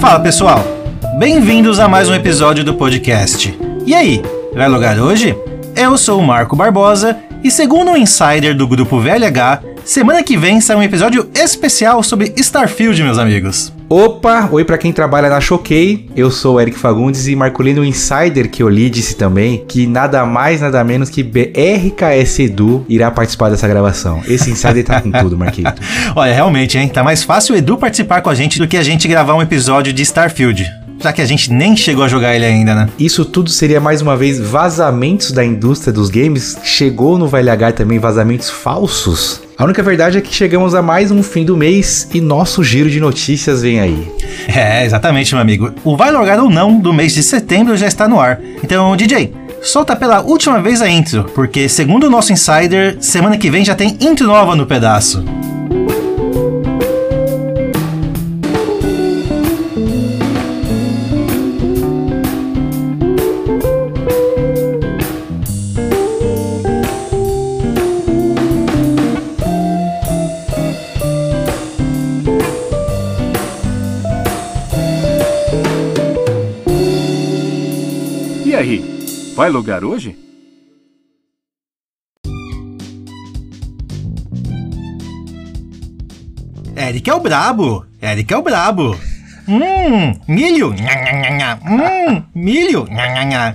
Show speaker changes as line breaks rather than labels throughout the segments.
Fala pessoal, bem-vindos a mais um episódio do podcast. E aí, vai logar hoje? Eu sou o Marco Barbosa e segundo um insider do grupo VLH, semana que vem sai um episódio especial sobre Starfield, meus amigos.
Opa, oi para quem trabalha na Choquei, eu sou o Eric Fagundes e Marcolino Insider que eu li disse também que nada mais, nada menos que BRKS Edu irá participar dessa gravação. Esse Insider tá com tudo, Marquito.
Olha, realmente, hein, tá mais fácil o Edu participar com a gente do que a gente gravar um episódio de Starfield. Já que a gente nem chegou a jogar ele ainda, né?
Isso tudo seria mais uma vez vazamentos da indústria dos games. Chegou no VLH também vazamentos falsos. A única verdade é que chegamos a mais um fim do mês e nosso giro de notícias vem aí.
É, exatamente, meu amigo. O Vai Logar ou Não do mês de setembro já está no ar. Então, DJ, solta pela última vez a intro, porque segundo o nosso insider, semana que vem já tem intro nova no pedaço.
Vai logar hoje?
Eric é o brabo. Eric é o brabo. Hum, milho. Hum, milho.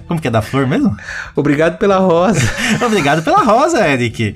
Como que é da flor mesmo?
Obrigado pela rosa.
Obrigado pela rosa, Eric.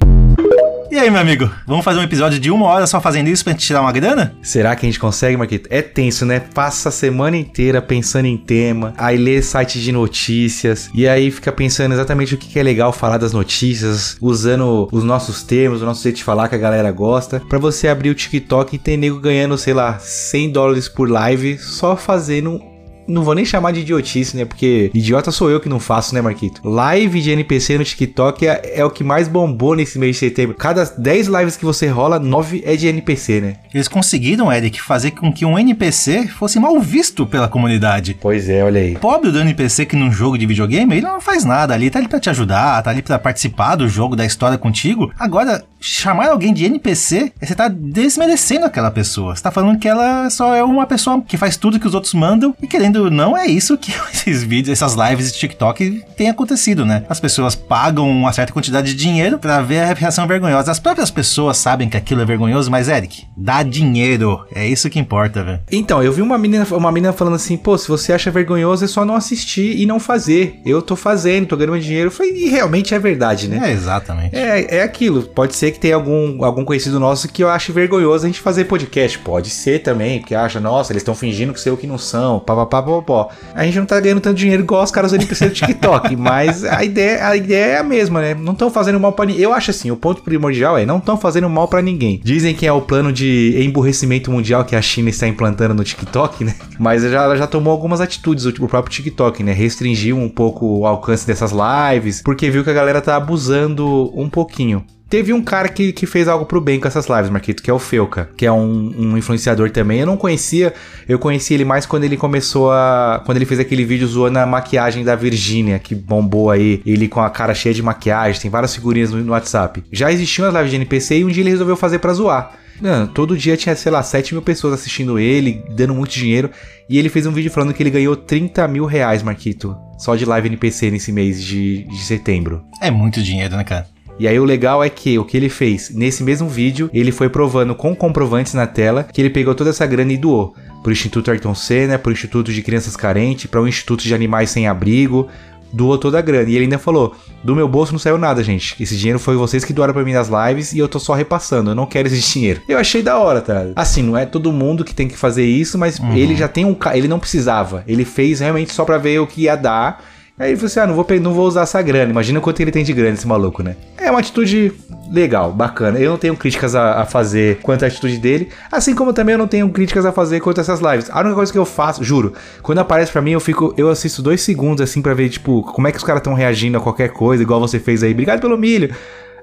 E aí, meu amigo, vamos fazer um episódio de uma hora só fazendo isso pra gente tirar uma grana?
Será que a gente consegue, Marquito? É tenso, né? Passa a semana inteira pensando em tema, aí lê site de notícias, e aí fica pensando exatamente o que é legal falar das notícias, usando os nossos termos, o nosso jeito de falar que a galera gosta, para você abrir o TikTok e ter nego ganhando, sei lá, 100 dólares por live só fazendo não vou nem chamar de idiotice, né? Porque idiota sou eu que não faço, né, Marquito? Live de NPC no TikTok é, é, o que mais bombou nesse mês de setembro. Cada 10 lives que você rola, 9 é de NPC, né?
Eles conseguiram, Eric, fazer com que um NPC fosse mal visto pela comunidade.
Pois é, olha aí.
Pobre do NPC que num jogo de videogame, ele não faz nada ali, tá ali pra te ajudar, tá ali pra participar do jogo, da história contigo. Agora, chamar alguém de NPC, você tá desmerecendo aquela pessoa. Você tá falando que ela só é uma pessoa que faz tudo que os outros mandam e querendo não, é isso que esses vídeos, essas lives de TikTok tem acontecido, né? As pessoas pagam uma certa quantidade de dinheiro para ver a reação vergonhosa. As próprias pessoas sabem que aquilo é vergonhoso, mas Eric, dá dinheiro. É isso que importa, velho.
Então, eu vi uma menina, uma menina falando assim, pô, se você acha vergonhoso é só não assistir e não fazer. Eu tô fazendo, tô ganhando dinheiro. Eu falei, e realmente é verdade, né?
É, exatamente.
É, é aquilo. Pode ser que tenha algum, algum conhecido nosso que eu ache vergonhoso a gente fazer podcast. Pode ser também, porque acha, nossa, eles estão fingindo que sei o que não são, papapá, pó. A gente não tá ganhando tanto dinheiro igual os caras do NPC do TikTok, mas a ideia, a ideia é a mesma, né? Não estão fazendo mal para ninguém. Eu acho assim, o ponto primordial é não estão fazendo mal para ninguém. Dizem que é o plano de emburrecimento mundial que a China está implantando no TikTok, né? Mas já, ela já tomou algumas atitudes, o próprio TikTok, né? Restringiu um pouco o alcance dessas lives, porque viu que a galera tá abusando um pouquinho. Teve um cara que, que fez algo pro bem com essas lives, Marquito, que é o Felca, que é um, um, influenciador também. Eu não conhecia, eu conheci ele mais quando ele começou a. Quando ele fez aquele vídeo zoando a maquiagem da Virgínia, que bombou aí, ele com a cara cheia de maquiagem, tem várias figurinhas no, no WhatsApp. Já existiam as lives de NPC e um dia ele resolveu fazer para zoar. Mano, todo dia tinha, sei lá, 7 mil pessoas assistindo ele, dando muito dinheiro. E ele fez um vídeo falando que ele ganhou 30 mil reais, Marquito. Só de live NPC nesse mês de, de setembro.
É muito dinheiro, né, cara?
E aí o legal é que o que ele fez, nesse mesmo vídeo, ele foi provando com comprovantes na tela que ele pegou toda essa grana e doou para o Instituto Ayrton Senna, para o Instituto de Crianças Carentes, para o Instituto de Animais Sem Abrigo, doou toda a grana. E ele ainda falou: do meu bolso não saiu nada, gente. Esse dinheiro foi vocês que doaram para mim nas lives e eu tô só repassando. Eu não quero esse dinheiro. Eu achei da hora, tá? Assim, não é todo mundo que tem que fazer isso, mas uhum. ele já tem um. Ele não precisava. Ele fez realmente só para ver o que ia dar Aí assim: ah, não vou, não vou usar essa grana. Imagina quanto ele tem de grana, esse maluco, né? É uma atitude legal, bacana. Eu não tenho críticas a, a, fazer quanto à atitude dele, assim como também eu não tenho críticas a fazer quanto a essas lives. A única coisa que eu faço, juro, quando aparece para mim, eu fico, eu assisto dois segundos assim para ver, tipo, como é que os caras estão reagindo a qualquer coisa, igual você fez aí. Obrigado pelo milho.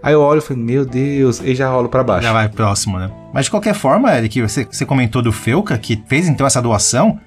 Aí eu olho e falo, meu Deus, e já rolo para baixo.
Já vai próximo, né? Mas de qualquer forma, Eric, você, você comentou do Felca, que fez então essa doação.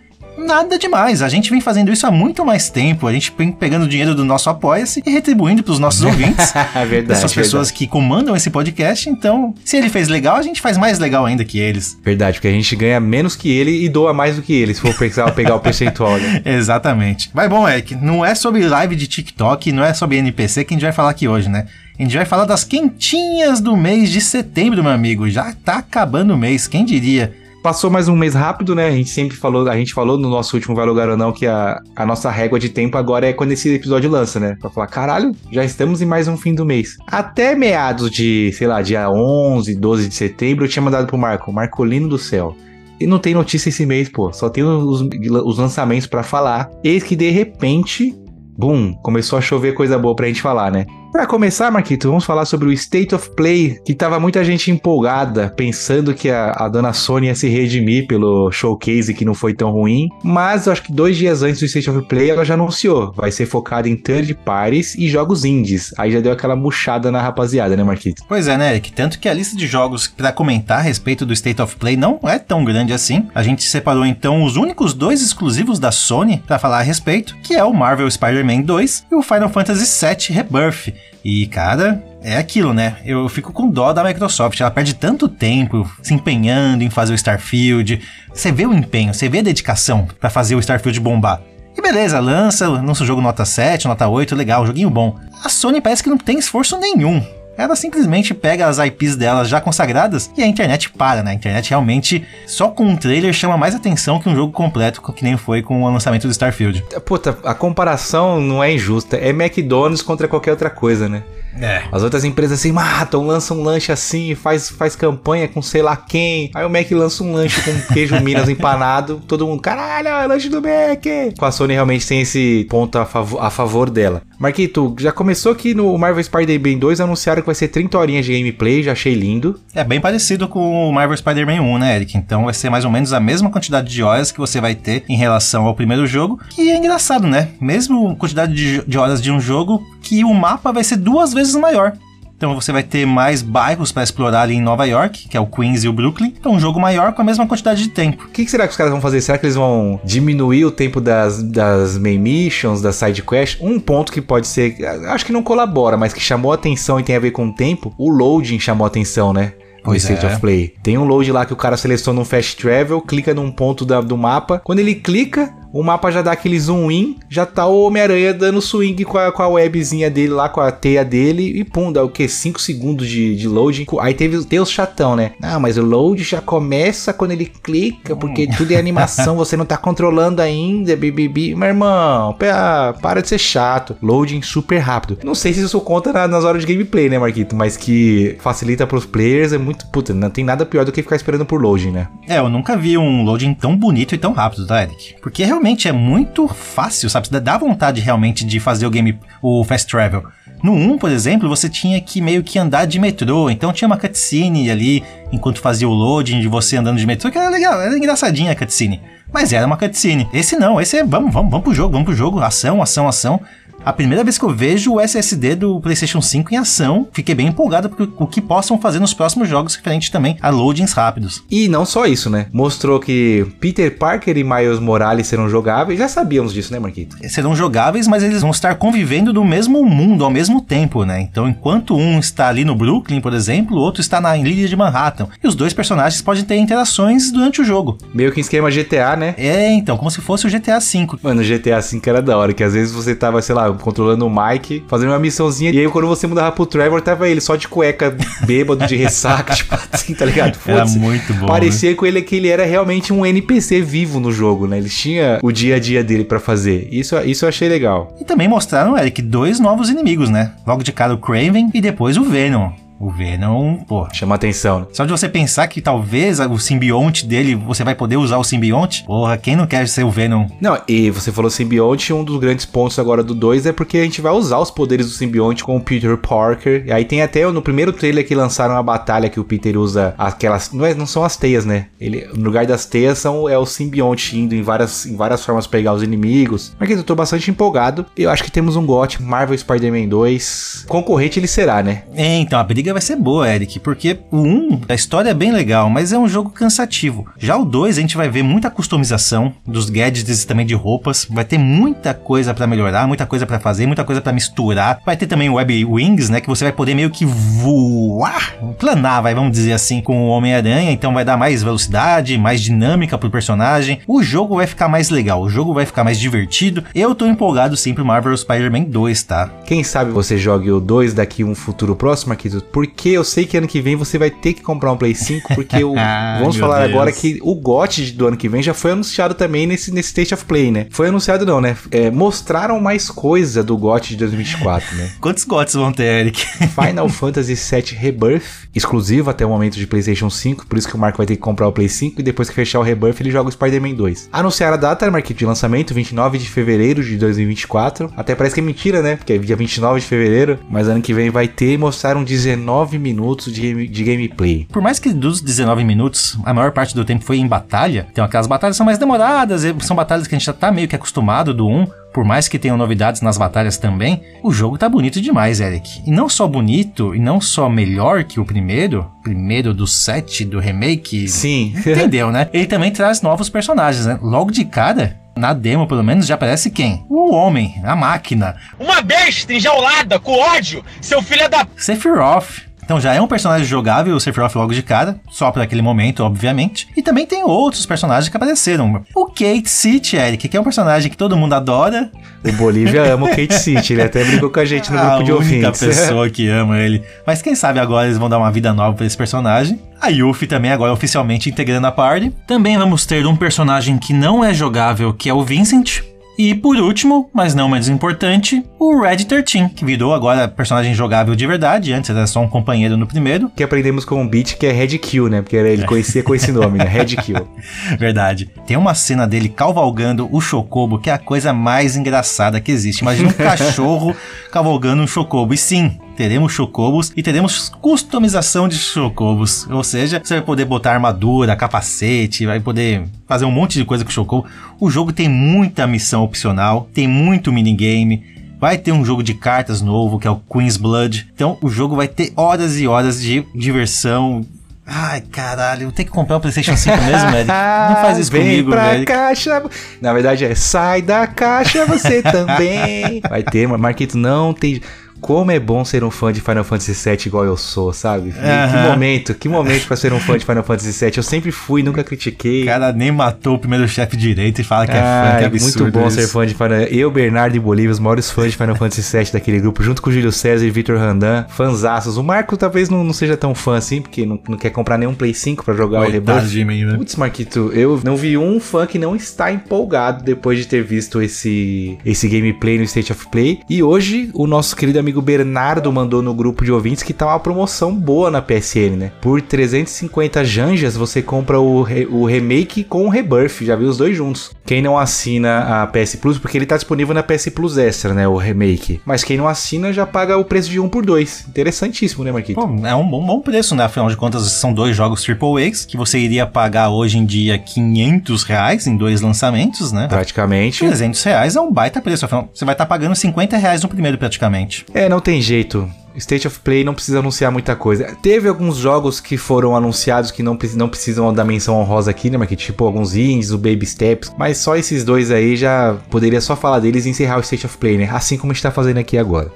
Nada demais. A gente vem fazendo isso há muito mais tempo. A gente vem pegando o dinheiro do nosso Apoia-se e retribuindo pros nossos ouvintes.
verdade.
Essas pessoas que comandam esse podcast. Então, se ele fez legal, a gente faz mais legal ainda que eles.
Verdade, porque a gente ganha menos que ele e doa mais do que ele, se for pegar, pegar o percentual. Né?
Exatamente. Mas bom, Eric, não é sobre live de TikTok, não é sobre NPC que a gente vai falar aqui hoje, né? A gente vai falar das quentinhas do mês de setembro, meu amigo. Já tá acabando o mês, quem diria?
Passou mais um mês rápido, né? A gente sempre falou, a gente falou no nosso último Valor Garonão que a, a nossa régua de tempo agora é quando esse episódio lança, né? Pra falar, caralho, já estamos em mais um fim do mês. Até meados de, sei lá, dia 11, 12 de setembro, eu tinha mandado pro Marco, Marcolino do céu. E não tem notícia esse mês, pô. Só tem os, os lançamentos para falar. Eis que de repente, bum, começou a chover coisa boa pra gente falar, né? Para começar, Marquito, vamos falar sobre o State of Play, que tava muita gente empolgada, pensando que a, a dona Sony ia se redimir pelo showcase que não foi tão ruim, mas eu acho que dois dias antes do State of Play ela já anunciou, vai ser focada em third parties e jogos indies. Aí já deu aquela murchada na rapaziada, né, Marquito?
Pois é, né, Eric? Tanto que a lista de jogos para comentar a respeito do State of Play não é tão grande assim. A gente separou então os únicos dois exclusivos da Sony para falar a respeito, que é o Marvel Spider-Man 2 e o Final Fantasy VII Rebirth. E, cara, é aquilo, né? Eu fico com dó da Microsoft. Ela perde tanto tempo se empenhando em fazer o Starfield. Você vê o empenho, você vê a dedicação para fazer o Starfield bombar. E beleza, lança, lança o jogo nota 7, nota 8, legal, joguinho bom. A Sony parece que não tem esforço nenhum. Ela simplesmente pega as IPs delas já consagradas e a internet para, né? A internet realmente, só com um trailer, chama mais atenção que um jogo completo, que nem foi com o lançamento do Starfield.
Puta, a comparação não é injusta. É McDonald's contra qualquer outra coisa, né?
É.
As outras empresas assim matam, lançam um lanche assim, faz, faz campanha com sei lá quem. Aí o Mac lança um lanche com queijo Minas empanado. Todo mundo, caralho, é lanche do Mac. Com a Sony realmente tem esse ponto a, favor, a favor dela. Marquito, já começou aqui no Marvel Spider-Man 2, anunciaram que vai ser 30 horinhas de gameplay, já achei lindo.
É bem parecido com o Marvel Spider-Man 1, né, Eric? Então vai ser mais ou menos a mesma quantidade de horas que você vai ter em relação ao primeiro jogo. Que é engraçado, né? Mesmo quantidade de, de horas de um jogo, que o mapa vai ser duas vezes maior. Então você vai ter mais bairros para explorar ali em Nova York, que é o Queens e o Brooklyn. Então um jogo maior com a mesma quantidade de tempo.
O que, que será que os caras vão fazer? Será que eles vão diminuir o tempo das, das main missions, das side quests? Um ponto que pode ser, acho que não colabora, mas que chamou atenção e tem a ver com o tempo, o loading chamou atenção, né? no State é. of Play. Tem um load lá que o cara seleciona um fast travel, clica num ponto da, do mapa. Quando ele clica, o mapa já dá aquele zoom in, já tá o Homem-Aranha dando swing com a, com a webzinha dele lá, com a teia dele, e pum, dá o que? 5 segundos de, de loading. Aí teve, tem os chatão, né? Ah, mas o load já começa quando ele clica, porque hum. tudo é animação, você não tá controlando ainda, bibibi. Meu irmão, para de ser chato. Loading super rápido. Não sei se isso conta na, nas horas de gameplay, né, Marquito? Mas que facilita pros players é muito. Puta, não tem nada pior do que ficar esperando por loading, né?
É, eu nunca vi um loading tão bonito e tão rápido, tá, Eric? Porque realmente realmente é muito fácil, sabe? Dá vontade realmente de fazer o game, o fast travel. No 1, por exemplo, você tinha que meio que andar de metrô, então tinha uma cutscene ali enquanto fazia o loading de você andando de metrô, que era legal, era engraçadinha a cutscene. Mas era uma cutscene. Esse não, esse é vamos, vamos, vamos pro jogo, vamos pro jogo, ação, ação, ação. A primeira vez que eu vejo o SSD do PlayStation 5 em ação, fiquei bem empolgado porque o que possam fazer nos próximos jogos, referente também a loadings rápidos.
E não só isso, né? Mostrou que Peter Parker e Miles Morales serão jogáveis. Já sabíamos disso, né, Marquito?
Serão jogáveis, mas eles vão estar convivendo no mesmo mundo ao mesmo tempo, né? Então, enquanto um está ali no Brooklyn, por exemplo, o outro está na ilha de Manhattan. E os dois personagens podem ter interações durante o jogo.
Meio que esquema GTA, né?
É, então, como se fosse o GTA V.
Mano, o GTA V era da hora, que às vezes você tava, sei lá, controlando o Mike, fazendo uma missãozinha. E aí, quando você mudava pro Trevor, tava ele só de cueca, bêbado, de ressaca, tipo assim, tá ligado?
Era muito bom.
Parecia né? com ele que ele era realmente um NPC vivo no jogo, né? Ele tinha o dia a dia dele para fazer. Isso, isso eu achei legal.
E também mostraram, Eric, dois novos inimigos, né? Logo de cara o Craven e depois o Venom. O Venom, pô.
Chama atenção.
Só de você pensar que talvez o simbionte dele, você vai poder usar o simbionte. Porra, quem não quer ser o Venom?
Não, e você falou simbionte, um dos grandes pontos agora do 2 é porque a gente vai usar os poderes do simbionte com o Peter Parker. E aí tem até no primeiro trailer que lançaram a batalha que o Peter usa aquelas. Não, é, não são as teias, né? Ele, no lugar das teias são, é o simbionte indo em várias, em várias formas pegar os inimigos. Mas eu tô bastante empolgado. Eu acho que temos um GOT, Marvel Spider-Man 2. Concorrente ele será, né?
É, então, a briga vai ser boa, Eric, porque o 1, a história é bem legal, mas é um jogo cansativo. Já o 2, a gente vai ver muita customização dos gadgets e também de roupas, vai ter muita coisa para melhorar, muita coisa para fazer, muita coisa para misturar. Vai ter também Web Wings, né, que você vai poder meio que voar, planar, vai, vamos dizer assim, com o Homem-Aranha, então vai dar mais velocidade, mais dinâmica pro personagem. O jogo vai ficar mais legal, o jogo vai ficar mais divertido. Eu tô empolgado sim pro Marvel Spider-Man 2, tá?
Quem sabe você jogue o 2 daqui um futuro próximo, Marquito, porque eu sei que ano que vem você vai ter que comprar um Play 5, porque o, vamos falar Deus. agora que o GOT do ano que vem já foi anunciado também nesse, nesse State of Play, né? Foi anunciado não, né? É, mostraram mais coisa do GOT de 2024, né?
Quantos GOTs vão ter, Eric?
Final Fantasy VII Rebirth, exclusivo até o momento de PlayStation 5, por isso que o Marco vai ter que comprar o Play 5 e depois que fechar o Rebirth ele joga o Spider-Man 2. Anunciaram a data, Marquito, de lançamento, 29 de fevereiro de 2024. Até parece que é mentira, né? Porque é dia 29 de fevereiro, mas ano que vem vai ter e mostraram 19 minutos de, de gameplay.
Por mais que dos 19 minutos, a maior parte do tempo foi em batalha, então aquelas batalhas são mais demoradas, são batalhas que a gente já tá meio que acostumado do 1, por mais que tenham novidades nas batalhas também, o jogo tá bonito demais, Eric. E não só bonito, e não só melhor que o primeiro, primeiro do set do remake.
Sim.
Entendeu, né? Ele também traz novos personagens, né? Logo de cara, na demo, pelo menos, já aparece quem? O homem, a máquina.
Uma besta enjaulada com ódio, seu filho da.
Sephiroth. Então já é um personagem jogável, o Sephiroth logo de cara, só para aquele momento, obviamente. E também tem outros personagens que apareceram. O Kate City, Eric, que é um personagem que todo mundo adora.
O Bolívia ama o Kate City, ele até brigou com a gente no grupo de ouvintes.
A única pessoa que ama ele. Mas quem sabe agora eles vão dar uma vida nova para esse personagem. A Yuffie também agora oficialmente integrando a party. Também vamos ter um personagem que não é jogável, que é o Vincent. E por último, mas não menos importante, o Red 13, que virou agora personagem jogável de verdade, antes era só um companheiro no primeiro.
Que aprendemos com o Beat que é Red Kill, né? Porque ele conhecia com esse nome, né? Red Kill.
Verdade. Tem uma cena dele cavalgando o Chocobo, que é a coisa mais engraçada que existe. Imagina um cachorro cavalgando um Chocobo. E sim, teremos chocobos e teremos customização de chocobos. Ou seja, você vai poder botar armadura, capacete, vai poder fazer um monte de coisa com o chocobo. O jogo tem muita missão opcional, tem muito minigame. Vai ter um jogo de cartas novo, que é o Queen's Blood. Então o jogo vai ter horas e horas de diversão, Ai, caralho, eu tenho que comprar o PlayStation 5 mesmo, velho. Não faz isso
Vem
comigo,
pra
velho.
caixa. Na verdade é sai da caixa você também. Vai ter, Marquito, não tem. Como é bom ser um fã de Final Fantasy VII igual eu sou, sabe? Que momento, que momento pra ser um fã de Final Fantasy VII. Eu sempre fui, nunca critiquei.
O cara nem matou o primeiro chefe direito e fala que é fã, que é absurdo
Muito bom
isso.
ser fã de Final Eu, Bernardo e Bolívia, os maiores fãs de Final Fantasy VII daquele grupo, junto com o Júlio César e Vitor Randan, fanzaços. O Marco talvez não, não seja tão fã assim, porque não, não quer comprar nenhum Play 5 pra jogar
Coitado
o Rebirth.
de mim, né?
Putz, Marquito, eu não vi um fã que não está empolgado depois de ter visto esse, esse gameplay no State of Play. E hoje, o nosso querido amigo Bernardo mandou no grupo de ouvintes que tá uma promoção boa na PSN, né? Por 350 janjas, você compra o, re- o remake com o Rebirth, já viu os dois juntos. Quem não assina a PS Plus, porque ele tá disponível na PS Plus Extra, né? O remake. Mas quem não assina já paga o preço de um por dois. Interessantíssimo, né, Marquito?
Pô, é um bom, bom preço, né? Afinal de contas, são dois jogos AAAs que você iria pagar hoje em dia 500 reais em dois lançamentos, né?
Praticamente.
300 reais é um baita preço, afinal, você vai estar pagando 50 reais no primeiro praticamente.
É, não tem jeito. State of Play não precisa anunciar muita coisa. Teve alguns jogos que foram anunciados que não, não precisam da menção honrosa aqui, né? Mas que tipo alguns indies, o Baby Steps. Mas só esses dois aí já poderia só falar deles e encerrar o State of Play, né? Assim como a gente tá fazendo aqui agora.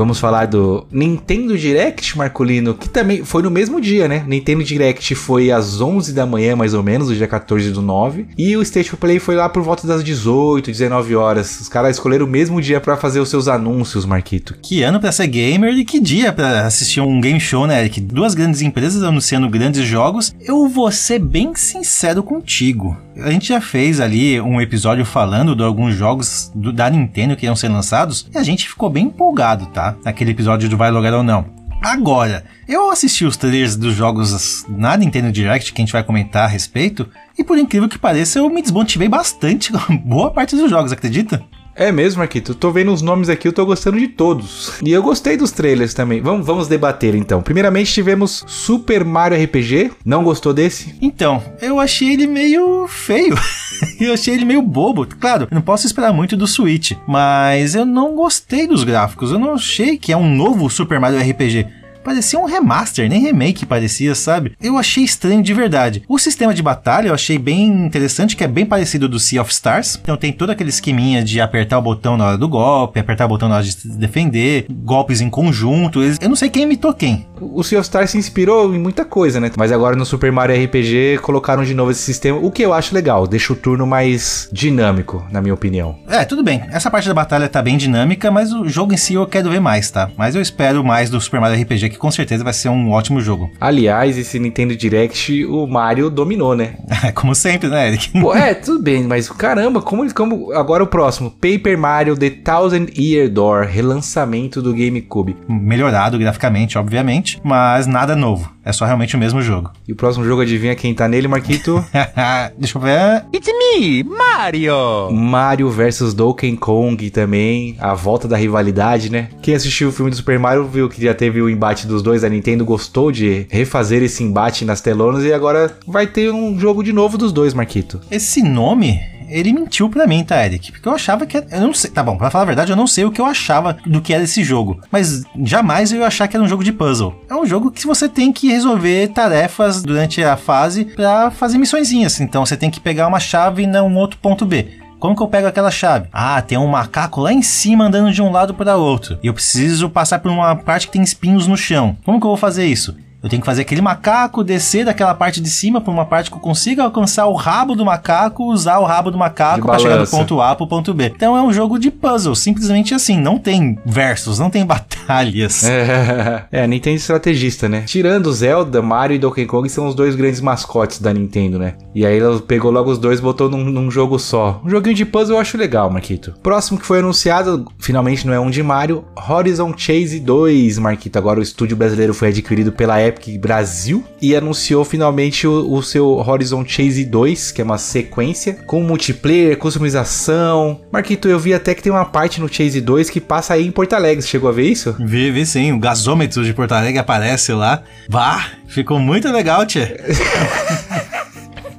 Vamos falar do Nintendo Direct, Marcolino, que também foi no mesmo dia, né? Nintendo Direct foi às 11 da manhã, mais ou menos, o dia 14 do 9. E o State Play foi lá por volta das 18, 19 horas. Os caras escolheram o mesmo dia pra fazer os seus anúncios, Marquito.
Que ano pra ser gamer e que dia pra assistir um game show, né, Eric? Duas grandes empresas anunciando grandes jogos. Eu vou ser bem sincero contigo. A gente já fez ali um episódio falando de alguns jogos do- da Nintendo que iam ser lançados e a gente ficou bem empolgado, tá? Naquele episódio do Vai Logar ou Não. Agora, eu assisti os trailers dos jogos na Nintendo Direct que a gente vai comentar a respeito e por incrível que pareça eu me desmotivei bastante com boa parte dos jogos, acredita?
É mesmo, Marquito. Tô vendo os nomes aqui, eu tô gostando de todos. E eu gostei dos trailers também. Vamos, vamos debater então. Primeiramente tivemos Super Mario RPG. Não gostou desse?
Então, eu achei ele meio feio. eu achei ele meio bobo. Claro, não posso esperar muito do Switch, mas eu não gostei dos gráficos. Eu não achei que é um novo Super Mario RPG. Parecia um remaster, nem remake parecia, sabe? Eu achei estranho de verdade. O sistema de batalha eu achei bem interessante, que é bem parecido do Sea of Stars. Então tem todo aquele esqueminha de apertar o botão na hora do golpe, apertar o botão na hora de se defender, golpes em conjunto. Eu não sei quem imitou quem.
O Sea of Stars se inspirou em muita coisa, né? Mas agora no Super Mario RPG colocaram de novo esse sistema, o que eu acho legal. Deixa o turno mais dinâmico, na minha opinião.
É, tudo bem. Essa parte da batalha tá bem dinâmica, mas o jogo em si eu quero ver mais, tá? Mas eu espero mais do Super Mario RPG que com certeza vai ser um ótimo jogo.
Aliás, esse Nintendo Direct, o Mario dominou, né?
como sempre, né, Eric?
Pô, é, tudo bem, mas caramba, como ele. Como, agora o próximo: Paper Mario The Thousand Year Door, relançamento do GameCube.
Melhorado graficamente, obviamente, mas nada novo. É só realmente o mesmo jogo.
E o próximo jogo, adivinha quem tá nele, Marquito?
Deixa eu ver.
It's me, Mario!
Mario vs Donkey Kong também, a volta da rivalidade, né? Quem assistiu o filme do Super Mario viu que já teve o embate dos dois, a Nintendo gostou de refazer esse embate nas telonas e agora vai ter um jogo de novo dos dois, Marquito.
Esse nome ele mentiu pra mim, tá, Eric? Porque eu achava que. Eu não sei. Tá bom, pra falar a verdade, eu não sei o que eu achava do que era esse jogo. Mas jamais eu ia achar que era um jogo de puzzle. É um jogo que você tem que resolver tarefas durante a fase para fazer missõezinhas. Então você tem que pegar uma chave em um outro ponto B. Como que eu pego aquela chave? Ah, tem um macaco lá em cima andando de um lado para outro. E eu preciso passar por uma parte que tem espinhos no chão. Como que eu vou fazer isso? Eu tenho que fazer aquele macaco descer daquela parte de cima para uma parte que eu consiga alcançar o rabo do macaco, usar o rabo do macaco para chegar do ponto A pro ponto B. Então é um jogo de puzzle, simplesmente assim, não tem versos, não tem batalhas.
É, é Nintendo estrategista, né? Tirando Zelda, Mario e Donkey Kong são os dois grandes mascotes da Nintendo, né? E aí ela pegou logo os dois e botou num, num jogo só. Um joguinho de puzzle eu acho legal, Marquito. Próximo que foi anunciado, finalmente não é um de Mario, Horizon Chase 2, Marquito. Agora o estúdio brasileiro foi adquirido pela Epic Brasil e anunciou finalmente o, o, seu Horizon Chase 2, que é uma sequência com multiplayer, customização. Marquito, eu vi até que tem uma parte no Chase 2 que passa aí em Porto Alegre. Você chegou a ver isso?
Vi, vi sim. O gasômetro de Porto Alegre aparece lá. Bah, ficou muito legal, tia.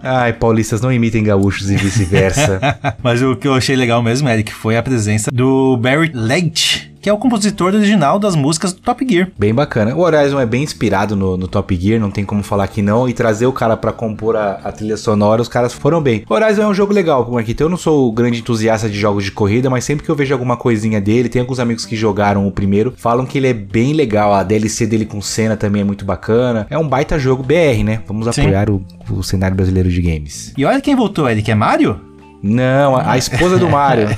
Ai, paulistas, não imitem gaúchos e vice-versa.
Mas o que eu achei legal mesmo, Eric, foi a presença do Barry Leitch, que é o compositor original das músicas do Top Gear.
Bem bacana. O Horizon é bem inspirado no, no Top Gear, não tem como falar que não. E trazer o cara para compor a, a, trilha sonora, os caras foram bem. O Horizon é um jogo legal, Marquito. Eu não sou o grande entusiasta de jogos de corrida, mas sempre que eu vejo alguma coisinha dele, tem alguns amigos que jogaram o primeiro, falam que ele é bem legal. A DLC dele com cena também é muito bacana. É um baita jogo BR, né? Vamos Sim. apoiar o, o cenário brasileiro de games.
E olha quem voltou, Eric, é Mario?
Não, a, a esposa do Mario.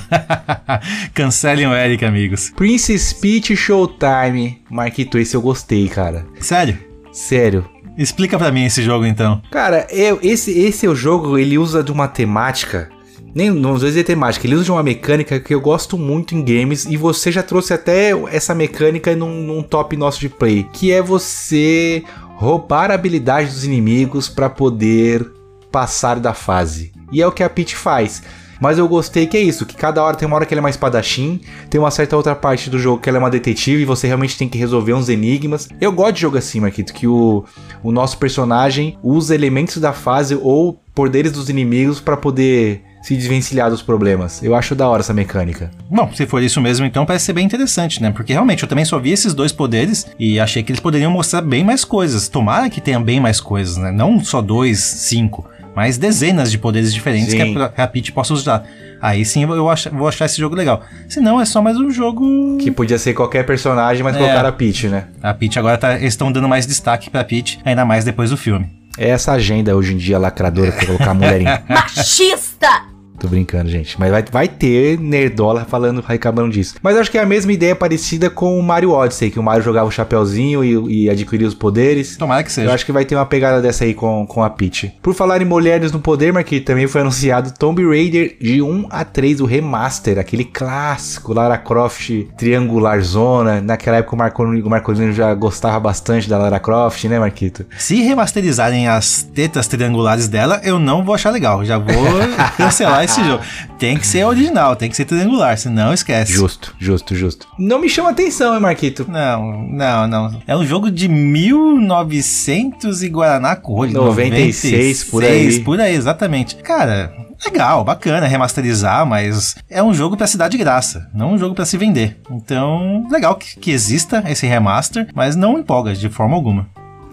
Cancelem o Eric, amigos.
Princess Peach Showtime. Marquito, esse eu gostei, cara.
Sério?
Sério.
Explica para mim esse jogo então.
Cara, eu, esse, esse é o jogo, ele usa de uma temática. Nem não vou dizer temática, ele usa de uma mecânica que eu gosto muito em games e você já trouxe até essa mecânica num, num top nosso de play, que é você roubar a habilidade dos inimigos para poder passar da fase. E é o que a Peach faz. Mas eu gostei que é isso, que cada hora tem uma hora que ela é uma espadachim, tem uma certa outra parte do jogo que ela é uma detetive e você realmente tem que resolver uns enigmas. Eu gosto de jogo assim, Marquito, que o, o nosso personagem usa elementos da fase ou poderes dos inimigos para poder se desvencilhar dos problemas. Eu acho da hora essa mecânica.
Bom, se for isso mesmo, então parece ser bem interessante, né? Porque realmente eu também só vi esses dois poderes e achei que eles poderiam mostrar bem mais coisas. Tomara que tenha bem mais coisas, né? Não só dois, cinco mas dezenas de poderes diferentes sim. que a, a Peach possa usar. Aí sim eu ach, vou achar esse jogo legal. Se não, é só mais um jogo.
Que podia ser qualquer personagem, mas é, colocaram a Peach, né?
A Peach agora tá, eles estão dando mais destaque pra Peach, ainda mais depois do filme.
É essa agenda hoje em dia lacradora pra colocar a mulher em.
Machista!
Tô brincando, gente. Mas vai, vai ter nerdola falando, reclamando disso. Mas acho que é a mesma ideia parecida com o Mario Odyssey, que o Mario jogava o chapéuzinho e, e adquiria os poderes.
Tomara que seja.
Eu acho que vai ter uma pegada dessa aí com, com a Peach. Por falar em mulheres no poder, Marquinhos, também foi anunciado Tomb Raider de 1 a 3, o remaster, aquele clássico Lara Croft triangular zona. Naquela época o, Marco, o Marcolino já gostava bastante da Lara Croft, né, Marquito?
Se remasterizarem as tetas triangulares dela, eu não vou achar legal. Já vou cancelar esse esse jogo. Tem que ser original, tem que ser triangular, senão esquece.
Justo, justo, justo. Não me chama atenção, hein, Marquito?
Não, não, não. É um jogo de 1900 e Guaraná Cor.
96, por aí.
Por aí, exatamente. Cara, legal, bacana remasterizar, mas é um jogo pra se dar de graça, não um jogo pra se vender. Então, legal que, que exista esse remaster, mas não empolga de forma alguma.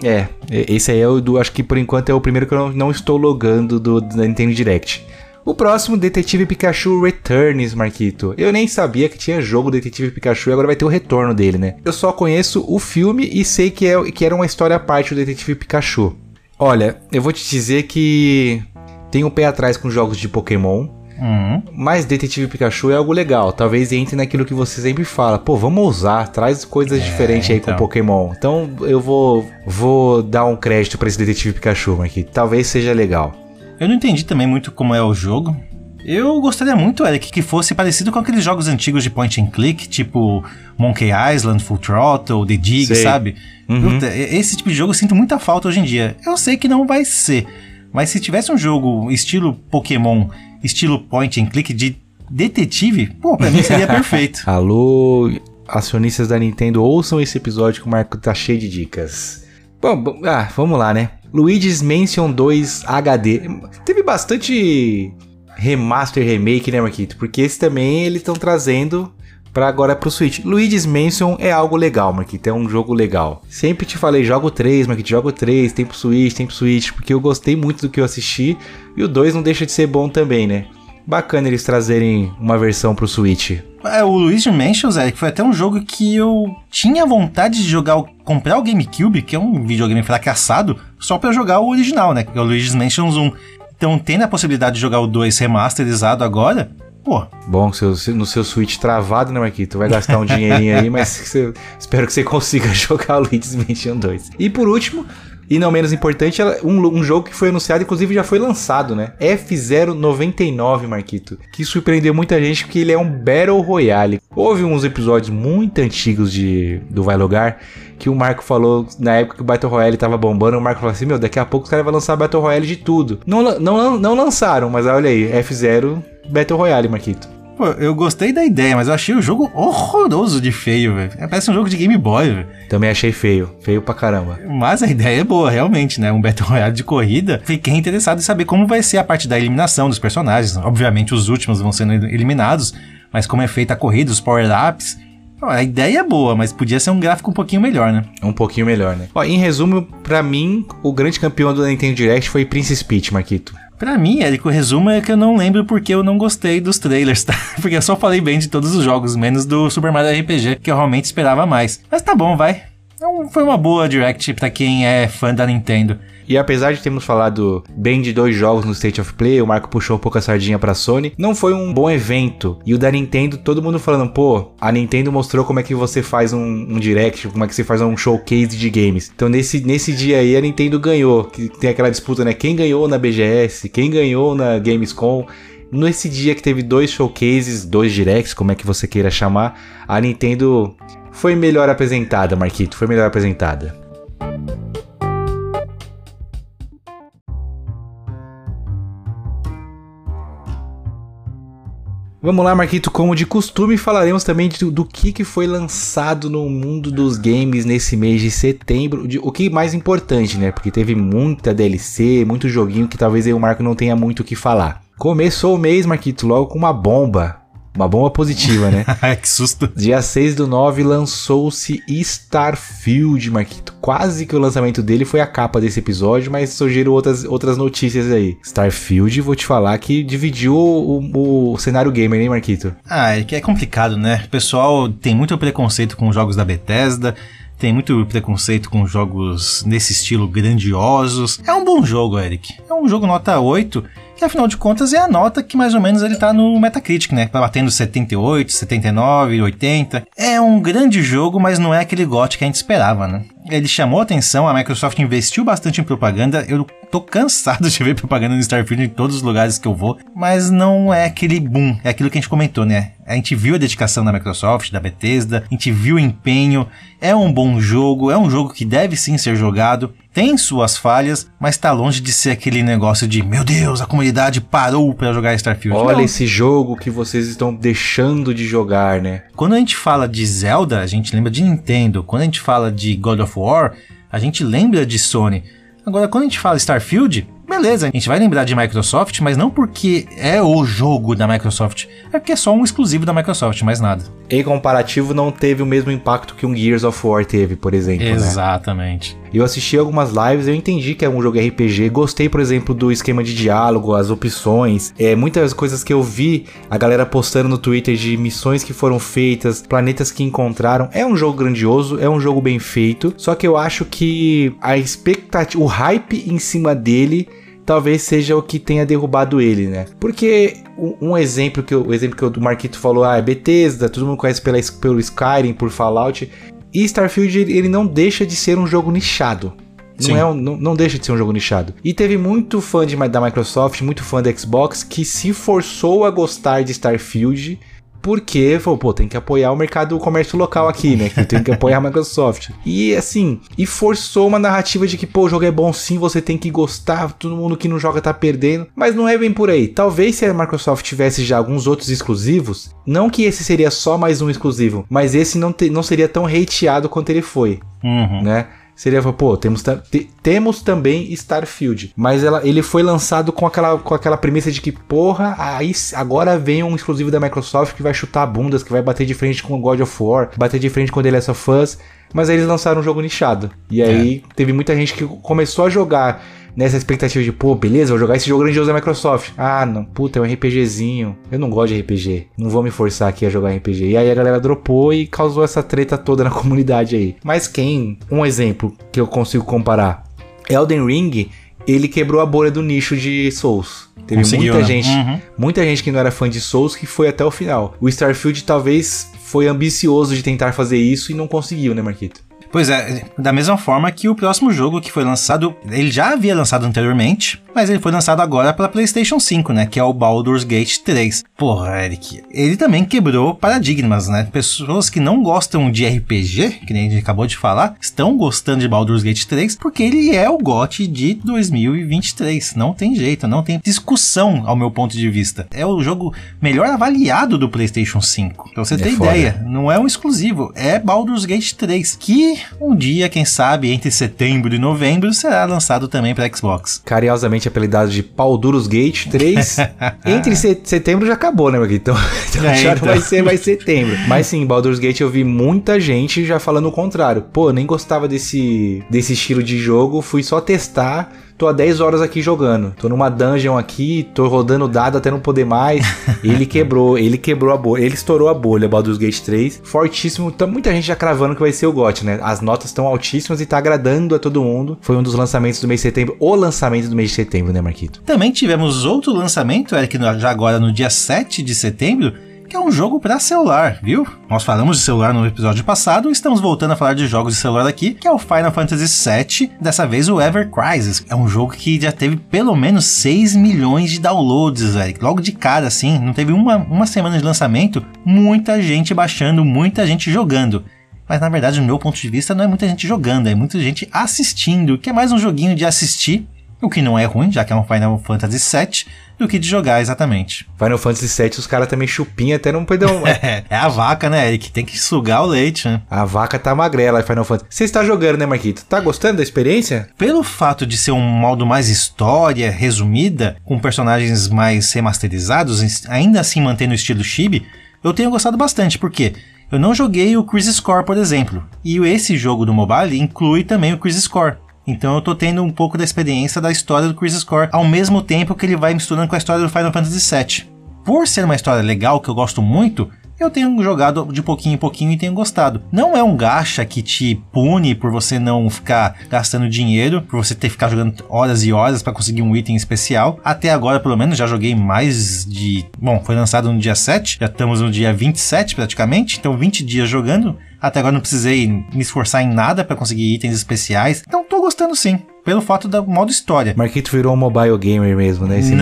É, esse aí é o do. Acho que por enquanto é o primeiro que eu não, não estou logando do, da Nintendo Direct. O próximo, Detetive Pikachu Returns, Marquito. Eu nem sabia que tinha jogo Detetive Pikachu e agora vai ter o retorno dele, né? Eu só conheço o filme e sei que, é, que era uma história à parte do Detetive Pikachu. Olha, eu vou te dizer que tem um pé atrás com jogos de Pokémon.
Uhum.
Mas Detetive Pikachu é algo legal. Talvez entre naquilo que você sempre fala. Pô, vamos usar, traz coisas
É,
diferentes aí
então.
com Pokémon. Então eu vou, vou dar um crédito pra esse Detetive Pikachu, Marquito. Talvez seja legal.
Eu não entendi também muito como é o jogo. Eu gostaria muito, Eric, que fosse parecido com aqueles jogos antigos de point and click, tipo Monkey Island, Full Throttle, The Dig,
Sei.
sabe?
Uhum.
Puta, esse tipo de jogo eu sinto muita falta hoje em dia. Eu sei que não vai ser, mas se tivesse um jogo estilo Pokémon, estilo point and click de detetive, pô, pra mim seria perfeito.
Alô, acionistas da Nintendo, ouçam esse episódio que o Marco tá cheio de dicas. Bom, ah, vamos lá, né? Luigi's Mansion 2 HD. Teve bastante remaster, remake, né, Marquito? Porque esse também eles estão trazendo pra agora pro Switch. Luigi's Mansion é algo legal, Marquito, é um jogo legal. Sempre te falei, jogo 3, Marquito, jogo 3, tem pro Switch, tem pro Switch, porque eu gostei muito do que eu assisti e o 2 não deixa de ser bom também, né? Bacana eles trazerem uma versão pro Switch.
É, o Luigi Mansions, Eric, foi até um jogo que eu tinha vontade de jogar, comprar o GameCube, que é um videogame fracassado, só pra jogar o original, né? Que é o Luigi's Mansions 1. Então, tendo a possibilidade de jogar o 2 remasterizado agora, pô,
Bom, seu- no seu Switch travado, né, Marquito? Vai gastar um dinheirinho aí, mas você- espero que você consiga jogar o Luigi's Mansion 2. E por último, e não menos importante, um, um jogo que foi anunciado, inclusive já foi lançado, né? F099, Marquito. Que surpreendeu muita gente porque ele é um Battle Royale. Houve uns episódios muito antigos de, do Vai Logar que o Marco falou, na época que o Battle Royale tava bombando, o Marco falou assim, meu, daqui a pouco os caras vão lançar Battle Royale de tudo. Não, não, não lançaram, mas olha aí, F0 Battle Royale, Marquito.
Pô, eu gostei da ideia, mas eu achei o jogo horroroso de feio, velho. Parece um jogo de Game Boy, velho.
Também achei feio. Feio pra caramba.
Mas a ideia é boa, realmente, né? Um Battle Royale de corrida. Fiquei interessado em saber como vai ser a parte da eliminação dos personagens. Obviamente, os últimos vão sendo eliminados, mas como é feita a corrida, os power-ups. A ideia é boa, mas podia ser um gráfico um pouquinho melhor, né?
Um pouquinho melhor, né? Ó, em resumo, pra mim, o grande campeão do Nintendo Direct foi Princess Peach, Marquito.
Pra mim, Érico, o resumo é que eu não lembro porque eu não gostei dos trailers, tá? Porque eu só falei bem de todos os jogos, menos do Super Mario RPG, que eu realmente esperava mais. Mas tá bom, vai. Então, foi uma boa Direct pra quem é fã da Nintendo.
E apesar de termos falado bem de dois jogos no State of Play, o Marco puxou um pouco a sardinha pra Sony, não foi um bom evento. E o da Nintendo, todo mundo falando, pô, a Nintendo mostrou como é que você faz um, um direct, como é que você faz um showcase de games. Então nesse, nesse dia aí a Nintendo ganhou, que tem aquela disputa, né? Quem ganhou na BGS, quem ganhou na Gamescom. Nesse dia que teve dois showcases, dois directs, como é que você queira chamar, a Nintendo foi melhor apresentada, Marquito, foi melhor apresentada. Vamos lá, Marquito, como de costume, falaremos também de- do que, que foi lançado no mundo dos games nesse mês de setembro. De- o que mais importante, né? Porque teve muita DLC, muito joguinho que talvez aí o Marco não tenha muito o que falar. Começou o mês, Marquito, logo com uma bomba. Uma bomba positiva, né?
Ai, que susto.
Dia 6 do 9 lançou-se Starfield, Marquito. Quase que o lançamento dele foi a capa desse episódio, mas surgiram outras, outras notícias aí. Starfield, vou te falar que dividiu o, o- cenário gamer, hein, Marquito?
Ah, é que é complicado, né? O pessoal tem muito preconceito com os jogos da Bethesda, tem muito preconceito com jogos nesse estilo grandiosos. É um bom jogo, Eric. É um jogo nota 8, que afinal de contas é a nota que mais ou menos ele tá no Metacritic, né? Tá batendo 78, 79, 80. É um grande jogo, mas não é aquele GOT que a gente esperava, né? Ele chamou atenção, a Microsoft investiu bastante em propaganda. Eu tô cansado de ver propaganda no Starfield em todos os lugares que eu vou, mas não é aquele boom, é aquilo que a gente comentou, né? A gente viu a dedicação da Microsoft, da Bethesda, a gente viu o empenho. É um bom jogo, é um jogo que deve sim ser jogado, tem suas falhas, mas tá longe de ser aquele negócio de meu Deus, a comunidade parou para jogar Starfield.
Olha
Não.
esse jogo que vocês estão deixando de jogar, né?
Quando a gente fala de Zelda, a gente lembra de Nintendo. Quando a gente fala de God of War, a gente lembra de Sony. Agora, quando a gente fala Starfield, beleza, a gente vai lembrar de Microsoft, mas não porque é o jogo da Microsoft, é porque é só um exclusivo da Microsoft, mais nada.
Em comparativo, não teve o mesmo impacto que um Gears of War teve, por exemplo. Né?
Exatamente.
Eu assisti algumas lives, eu entendi que é um jogo RPG, gostei, por exemplo, do esquema de diálogo, as opções, é, muitas coisas que eu vi a galera postando no Twitter de missões que foram feitas, planetas que encontraram. É um jogo grandioso, é um jogo bem feito, só que eu acho que a expectativa, o hype em cima dele talvez seja o que tenha derrubado ele, né? Porque um, exemplo que eu, o exemplo que o Marquito falou, ah, é Bethesda, todo mundo conhece pela, pelo Skyrim, por Fallout, e Starfield ele não deixa de ser um jogo nichado. Não, é um, não, não, deixa de ser um jogo nichado. E teve muito fã de, da Microsoft, muito fã da Xbox, que se forçou a gostar de Starfield porque falou, pô, tem que apoiar o mercado, o comércio local aqui, né? Que tem que apoiar a Microsoft. E assim, e forçou uma narrativa de que, pô, o jogo é bom sim, você tem que gostar, todo mundo que não joga tá perdendo. Mas não é bem por aí. Talvez se a Microsoft tivesse já alguns outros exclusivos, não que esse seria só mais um exclusivo, mas esse não, te, não seria tão hateado quanto ele foi.
Uhum.
Né? Seria, pô, temos, temos também Starfield. Mas ela, ele foi lançado com aquela, com aquela premissa de que, porra, aí agora vem um exclusivo da Microsoft que vai chutar bundas, que vai bater de frente com o God of War, bater de frente com The Last of Us. Mas aí eles lançaram um jogo nichado. E aí é. teve muita gente que começou a jogar nessa expectativa de, pô, beleza, vou jogar esse jogo grandioso da Microsoft. Ah, não, puta, é um RPGzinho. Eu não gosto de RPG. Não vou me forçar aqui a jogar RPG. E aí a galera dropou e causou essa treta toda na comunidade aí. Mas quem, um exemplo que eu consigo comparar, Elden Ring, ele quebrou a bolha do nicho de Souls. Teve Conseguiu, muita né? gente, uhum. muita gente que não era fã de Souls que foi até o final. O Starfield talvez foi ambicioso de tentar fazer isso e não conseguiu, né, Marquito?
Pois é, da mesma forma que o próximo jogo que foi lançado, ele já havia lançado anteriormente, mas ele foi lançado agora pela PlayStation 5, né? Que é o Baldur's Gate 3. Porra, Eric, ele também quebrou paradigmas, né? Pessoas que não gostam de RPG, que nem a gente acabou de falar, estão gostando de Baldur's Gate 3 porque ele é o GOT de 2023. Não tem jeito, não tem discussão ao meu ponto de vista. É o jogo melhor avaliado do PlayStation 5. Pra você é ter foda. ideia, não é um exclusivo, é Baldur's Gate 3, que um dia, quem sabe, entre setembro e novembro, será lançado também para Xbox.
Carinhosamente apelidado de Pau Duros Gate 3. entre setembro já acabou, né, Então, então é, já então. vai ser mais setembro. Mas sim, Baldur's Gate eu vi muita gente já falando o contrário. Pô, eu nem gostava desse, desse estilo de jogo, fui só testar tô há 10 horas aqui jogando. Tô numa dungeon aqui, tô rodando dado até não poder mais. ele quebrou, ele quebrou a bolha, ele estourou a bolha, Baldur's Gate 3. Fortíssimo, tá muita gente já cravando que vai ser o GOT, né? As notas estão altíssimas e tá agradando a todo mundo. Foi um dos lançamentos do mês de setembro, o lançamento do mês de setembro, né, Marquito?
Também tivemos outro lançamento, Eric, já agora no dia 7 de setembro, que é um jogo para celular, viu? Nós falamos de celular no episódio passado estamos voltando a falar de jogos de celular aqui, que é o Final Fantasy VII, dessa vez o Ever Crisis. É um jogo que já teve pelo menos 6 milhões de downloads, velho. Logo de cara, assim, não teve uma, uma semana de lançamento, muita gente baixando, muita gente jogando. Mas na verdade, no meu ponto de vista, não é muita gente jogando, é muita gente assistindo, que é mais um joguinho de assistir, o que não é ruim, já que é um Final Fantasy VII, do que de jogar exatamente.
Final Fantasy VII, os caras também chupinha até não poder.
é, é a vaca, né, Eric? Tem que sugar o leite, né?
A vaca tá magrela, Final Fantasy. Você está jogando, né, Marquito? Tá gostando da experiência?
Pelo fato de ser um modo mais história, resumida, com personagens mais remasterizados, ainda assim mantendo o estilo chibi, eu tenho gostado bastante, porque eu não joguei o Crisis Core, por exemplo, e esse jogo do mobile inclui também o Crisis Core. Então eu tô tendo um pouco da experiência da história do Crisis Core, ao mesmo tempo que ele vai misturando com a história do Final Fantasy VII. Por ser uma história legal, que eu gosto muito, eu tenho jogado de pouquinho em pouquinho e tenho gostado. Não é um gacha que te pune por você não ficar gastando dinheiro, por você ter que ficar jogando horas e horas para conseguir um item especial. Até agora, pelo menos, já joguei mais de. Bom, foi lançado no dia 7, já estamos no dia 27 praticamente, então 20 dias jogando. Até agora não precisei me esforçar em nada para conseguir itens especiais. Então tô gostando sim. Pelo fato do modo história.
Marquito virou um mobile gamer mesmo, né? Esse
Não.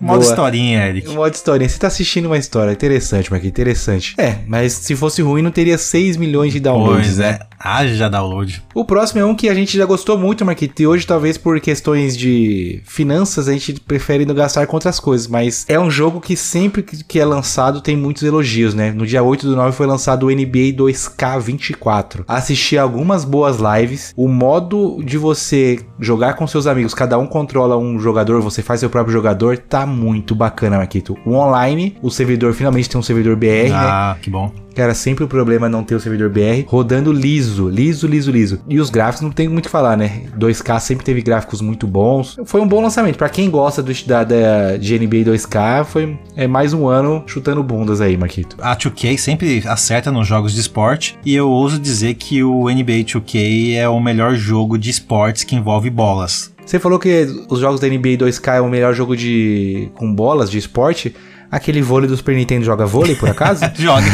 Modo
Boa.
historinha, Eric.
Modo historinha. Você tá assistindo uma história. Interessante, Marquinhos. Interessante. É, mas se fosse ruim, não teria 6 milhões de downloads,
Pois
né?
é. Haja download.
O próximo é um que a gente já gostou muito, Marquinhos. E hoje, talvez por questões de finanças, a gente prefere não gastar com outras coisas. Mas é um jogo que sempre que é lançado tem muitos elogios, né? No dia 8 do 9 foi lançado o NBA 2K24. Assisti algumas boas lives. O modo de você jogar com seus amigos, cada um controla um jogador, você faz seu próprio jogador, tá muito bacana, Marquito. O online, o servidor finalmente tem um servidor BR, né?
ah, que bom.
Que era sempre o problema não ter o servidor BR, rodando liso, liso, liso, liso. E os gráficos não tem muito o que falar, né? 2K sempre teve gráficos muito bons. Foi um bom lançamento. Pra quem gosta do, da, da, de NBA 2K, foi é mais um ano chutando bundas aí, Marquito.
A 2K sempre acerta nos jogos de esporte e eu ouso dizer que o NBA 2K é o melhor jogo de esportes que envolve bolas.
Você falou que os jogos da NBA 2K é o melhor jogo de com bolas de esporte. Aquele vôlei do Super Nintendo joga vôlei, por acaso?
Joga.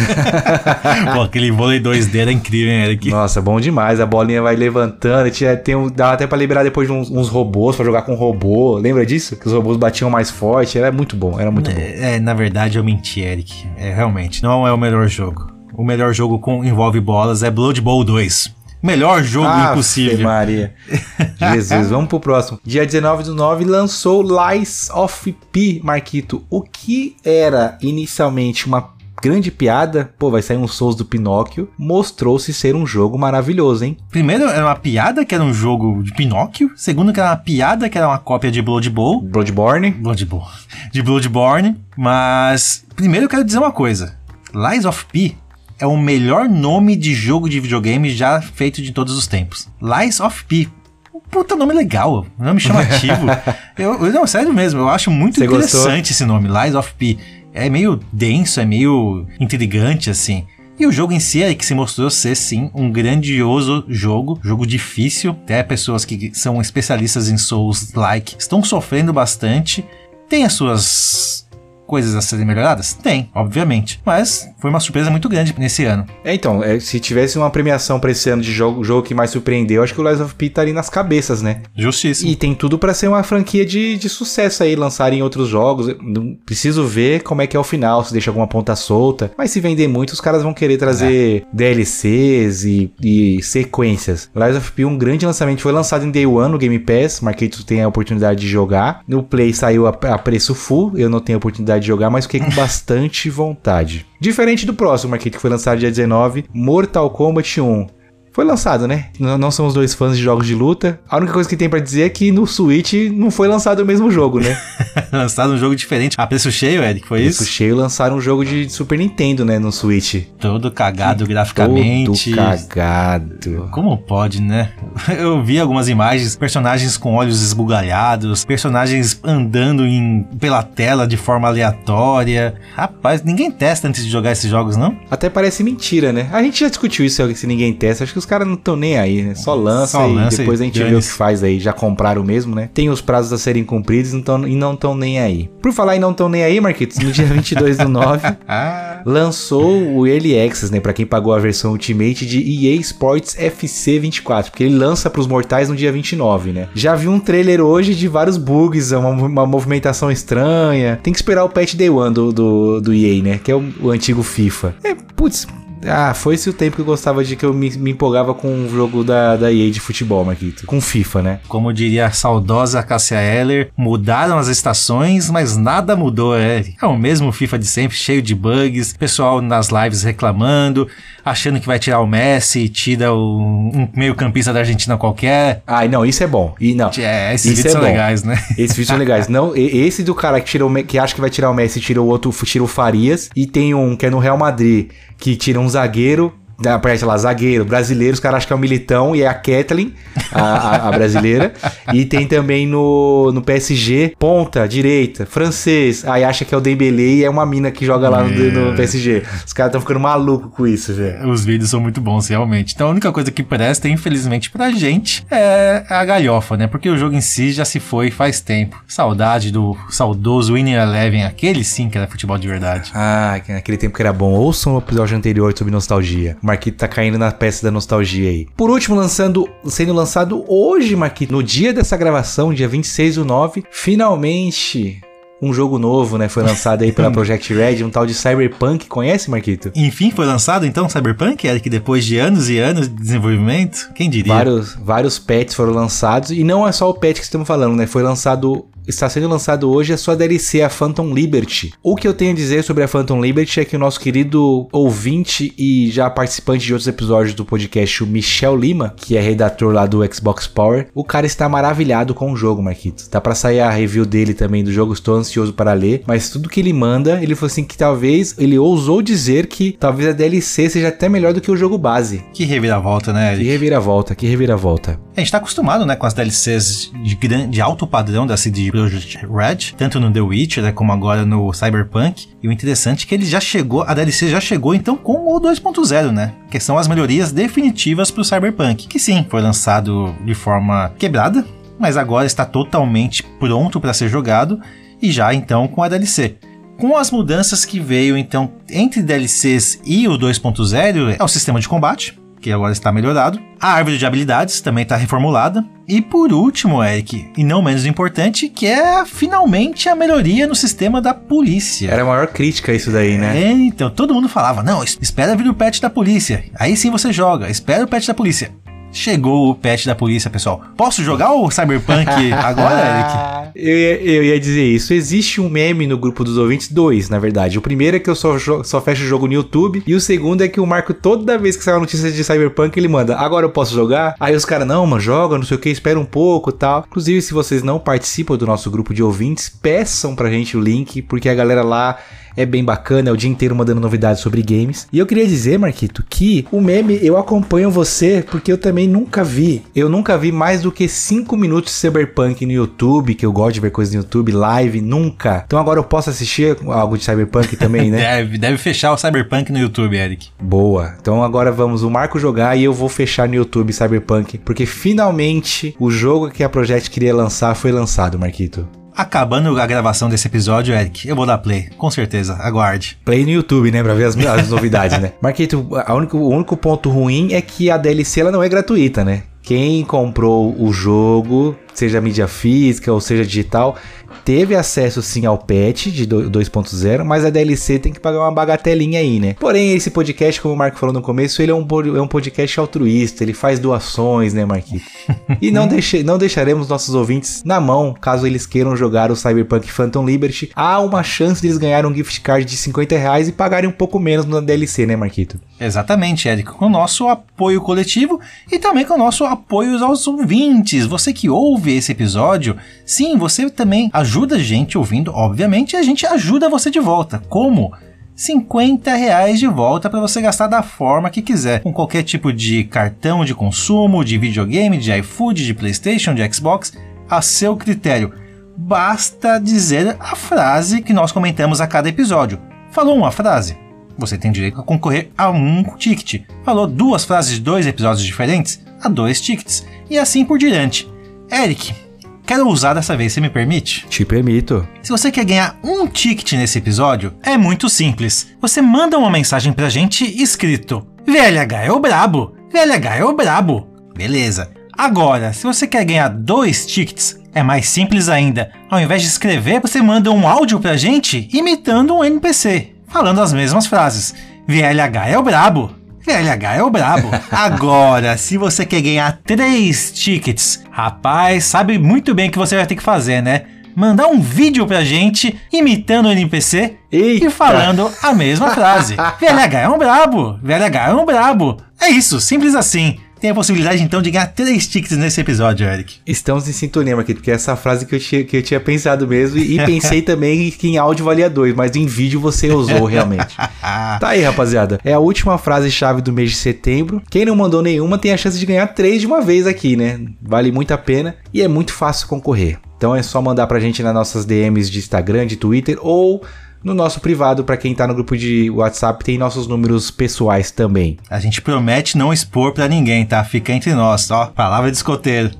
Pô, aquele vôlei 2D era incrível, hein, Eric?
Nossa, bom demais. A bolinha vai levantando. Tinha, tem um, dá até pra liberar depois de uns, uns robôs pra jogar com robô. Lembra disso? Que os robôs batiam mais forte. Era muito bom, era muito bom.
É, é, na verdade eu menti, Eric. É, realmente, não é o melhor jogo. O melhor jogo com envolve bolas é Blood Bowl 2. Melhor jogo
Ave
impossível.
Maria. Jesus, vamos pro próximo. Dia 19 do 9 lançou Lies of P, Marquito. O que era inicialmente uma grande piada, pô, vai sair um Souls do Pinóquio, mostrou-se ser um jogo maravilhoso, hein?
Primeiro, era uma piada que era um jogo de Pinóquio. Segundo, que era uma piada que era uma cópia de Blood Bowl.
Bloodborne.
Blood Bowl. De Bloodborne. Mas, primeiro eu quero dizer uma coisa. Lies of P é o melhor nome de jogo de videogame já feito de todos os tempos. Lies of P. Um Puta nome legal, nome chamativo. eu, eu- não, sério mesmo, eu acho muito
Você
interessante esse nome, Lies of P. É meio denso, é meio intrigante, assim. E o jogo em si é que se mostrou ser, sim, um grandioso jogo, jogo difícil. Até pessoas que são especialistas em Souls-like estão sofrendo bastante. Tem as suas coisas a serem melhoradas? Tem, obviamente. Mas foi uma surpresa muito grande nesse ano.
É, então, é, se tivesse uma premiação pra esse ano de jogo, jogo que mais surpreendeu, acho que o Lies of P tá ali nas cabeças, né?
Justíssimo.
E tem tudo pra ser uma franquia de, de sucesso aí, lançarem outros jogos. Não preciso ver como é que é o final, se deixa alguma ponta solta. Mas se vender muito, os caras vão querer trazer DLCs e, e sequências. Lies of P, um grande lançamento, foi lançado em Day One no Game Pass. Marquito tem a oportunidade de jogar. No Play saiu a, a preço full, eu não tenho a oportunidade de jogar, mas fiquei com bastante vontade. Diferente do próximo, Marquito, que foi lançado dia 19, Mortal Kombat 1. Foi lançado, né? Não somos dois fãs de jogos de luta. A única coisa que tem pra dizer é que no Switch não foi lançado o mesmo jogo, né?
Lançado um jogo diferente. A preço cheio, Eric, foi
Isso
isso?
cheio lançaram um jogo de Super Nintendo, né? No Switch.
Todo cagado graficamente.
Todo cagado.
Como pode, né? Eu vi algumas imagens, personagens com olhos esbugalhados, personagens andando em, pela tela de forma aleatória. Rapaz, ninguém testa antes de jogar esses jogos, não?
Até parece mentira, né? A gente já discutiu isso se ninguém testa. Acho que os caras não estão nem aí, né? Só lança
Só
e
lança
depois
e
a gente vê o que faz aí. Já compraram mesmo, né? Tem os prazos a serem cumpridos então, e não estão nem aí. Por falar em não estão nem aí, Marquitos, no dia 22 do 9,
Ah,
lançou o Early Access, né, Pra quem pagou a versão Ultimate de EA Sports FC 24, porque ele lança pros mortais no dia 29, né? Já vi um trailer hoje de vários bugs, uma, uma movimentação estranha. Tem que esperar o patch Day One do, do, do EA, né? Que é o, o antigo FIFA. É, putz. Ah, foi esse o tempo que eu gostava de que eu me, me empolgava com o jogo da, da EA de futebol, Marquito. Com FIFA, né?
como diria a saudosa Cassia Eller, mudaram as estações, mas nada mudou, é. É o mesmo FIFA de sempre, cheio de bugs, pessoal nas lives reclamando, achando que vai tirar o Messi tira o, um meio campista da Argentina qualquer.
Ah, não, isso é bom. E não.
É, esses vídeos
é
são
bom.
legais, né?
Esses vídeos são legais. Não, esse do cara que, tirou, o que acha que vai tirar o Messi e tira o outro, tira o Farias. E tem um que é no Real Madrid, que tira um zagueiro Aparece lá, zagueiro, brasileiro, os caras acham que é o Militão e é a Kathleen, a, a, brasileira. e tem também no, no PSG, ponta, direita, francês. Aí acha que é o Dembele e é uma mina que joga lá no, no PSG. Os caras estão ficando malucos com isso, velho.
Os vídeos são muito bons, realmente. Então a única coisa que presta, infelizmente, pra gente é a galhofa, né? Porque o jogo em si já se foi faz tempo. Saudade do saudoso Winning Eleven, aquele sim que era futebol de verdade.
Ah, naquele tempo que era bom. Ouçam o episódio anterior sobre nostalgia. Marquito tá caindo na peça da nostalgia aí. Por último, lançando, sendo lançado hoje, Marquito, no dia dessa gravação, dia 26 do 9, finalmente um jogo novo, né? Foi lançado aí pela Project Red, um tal de Cyberpunk. Conhece, Marquito?
Enfim, foi lançado então Cyberpunk? Era que depois de anos e anos de desenvolvimento? Quem diria?
Vários, vários pets foram lançados. E não é só o pet que estamos falando, né? Foi lançado está sendo lançado hoje a sua DLC, a Phantom Liberty. O que eu tenho a dizer sobre a Phantom Liberty é que o nosso querido ouvinte e já participante de outros episódios do podcast, o Michel Lima, que é redator lá do Xbox Power, o cara está maravilhado com o jogo, Marquito. Tá para sair a review dele também do jogo, estou ansioso para ler, mas tudo que ele manda, ele falou assim que talvez, ele ousou dizer que talvez a DLC seja até melhor do que o jogo base.
Que reviravolta, né,
Eric? Que reviravolta, que reviravolta.
A gente tá acostumado, né, com as DLCs de, grande, de alto padrão da CD Projekt Red, tanto no The Witcher né, como agora no Cyberpunk. E o interessante é que ele já chegou, a DLC já chegou então com o 2.0, né? Que são as melhorias definitivas para o Cyberpunk, que sim, foi lançado de forma quebrada, mas agora está totalmente pronto para ser jogado e já então com a DLC. Com as mudanças que veio então entre DLCs e o 2.0 é o sistema de combate, que agora está melhorado. A árvore de habilidades também está reformulada. E por último, Eric, e não menos importante, que é finalmente a melhoria no sistema da polícia.
Era a maior crítica isso daí, né?
É, então todo mundo falava: não, espera vir o patch da polícia. Aí sim você joga, espera o patch da polícia. Chegou o patch da polícia, pessoal. Posso jogar o Cyberpunk agora, Eric?
Eu ia, eu ia dizer isso. Existe um meme no grupo dos ouvintes, dois, na verdade. O primeiro é que eu só, só fecho o jogo no YouTube. E o segundo é que o Marco, toda vez que sai uma notícia de Cyberpunk, ele manda: Agora eu posso jogar? Aí os caras, não, mano, joga, não sei o que, espera um pouco tal. Inclusive, se vocês não participam do nosso grupo de ouvintes, peçam pra gente o link, porque a galera lá é bem bacana, é o dia inteiro mandando novidades sobre games. E eu queria dizer, Marquito, que o meme eu acompanho você porque eu também nunca vi. Eu nunca vi mais do que 5 minutos de Cyberpunk no YouTube, que eu gosto de ver coisas no YouTube, live, nunca. Então agora eu posso assistir algo de Cyberpunk também, né?
deve, deve fechar o Cyberpunk no YouTube, Eric.
Boa. Então agora vamos o Marco jogar e eu vou fechar no YouTube Cyberpunk, porque finalmente o jogo que a Project queria lançar foi lançado, Marquito.
Acabando a gravação desse episódio, Eric, eu vou dar play, com certeza, aguarde.
Play no YouTube, né, pra ver as, as novidades, né? Marquito, a único, o único ponto ruim é que a DLC ela não é gratuita, né? Quem comprou o jogo, seja mídia física ou seja digital, teve acesso sim ao patch de 2.0, mas a DLC tem que pagar uma bagatelinha aí, né? Porém, esse podcast, como o Marco falou no começo, ele é um, é um podcast altruísta, ele faz doações, né, Marquinhos? e não, deixe, não deixaremos nossos ouvintes na mão, caso eles queiram jogar o Cyberpunk Phantom Liberty. Há uma chance deles ganharem um gift card de 50 reais e pagarem um pouco menos na DLC, né, Marquito?
Exatamente, Érico. Com o nosso apoio coletivo e também com o nosso apoio aos ouvintes. Você que ouve esse episódio, sim, você também ajuda a gente ouvindo, obviamente, e a gente ajuda você de volta. Como? 50 reais de volta para você gastar da forma que quiser, com qualquer tipo de cartão de consumo, de videogame, de iFood, de PlayStation, de Xbox, a seu critério. Basta dizer a frase que nós comentamos a cada episódio. Falou uma frase? Você tem direito a concorrer a um ticket. Falou duas frases de dois episódios diferentes? A dois tickets. E assim por diante. Eric, Quero usar dessa vez, você me permite?
Te permito.
Se você quer ganhar um ticket nesse episódio, é muito simples. Você manda uma mensagem pra gente escrito: VLH é o brabo, VLH é o brabo. Beleza. Agora, se você quer ganhar dois tickets, é mais simples ainda. Ao invés de escrever, você manda um áudio pra gente imitando um NPC, falando as mesmas frases. VLH é o brabo, VLH é o brabo. Agora, se você quer ganhar três tickets, rapaz, sabe muito bem o que você vai ter que fazer, né? Mandar um vídeo pra gente imitando o NPC Eita. e falando a mesma frase. VLH é um brabo, VLH é um brabo. É isso, simples assim. Tem a possibilidade então de ganhar três tickets nesse episódio, Eric.
Estamos em sintonia, Marquito, porque é essa frase que eu tinha, que eu tinha pensado mesmo. E pensei também que em áudio valia dois, mas em vídeo você usou realmente. tá aí, rapaziada. É a última frase-chave do mês de setembro. Quem não mandou nenhuma tem a chance de ganhar três de uma vez aqui, né? Vale muito a pena e é muito fácil concorrer. Então é só mandar pra gente nas nossas DMs de Instagram, de Twitter ou no nosso privado, para quem tá no grupo de WhatsApp, tem nossos números pessoais também.
A gente promete não expor para ninguém, tá? Fica entre nós, ó. Palavra de escoteiro.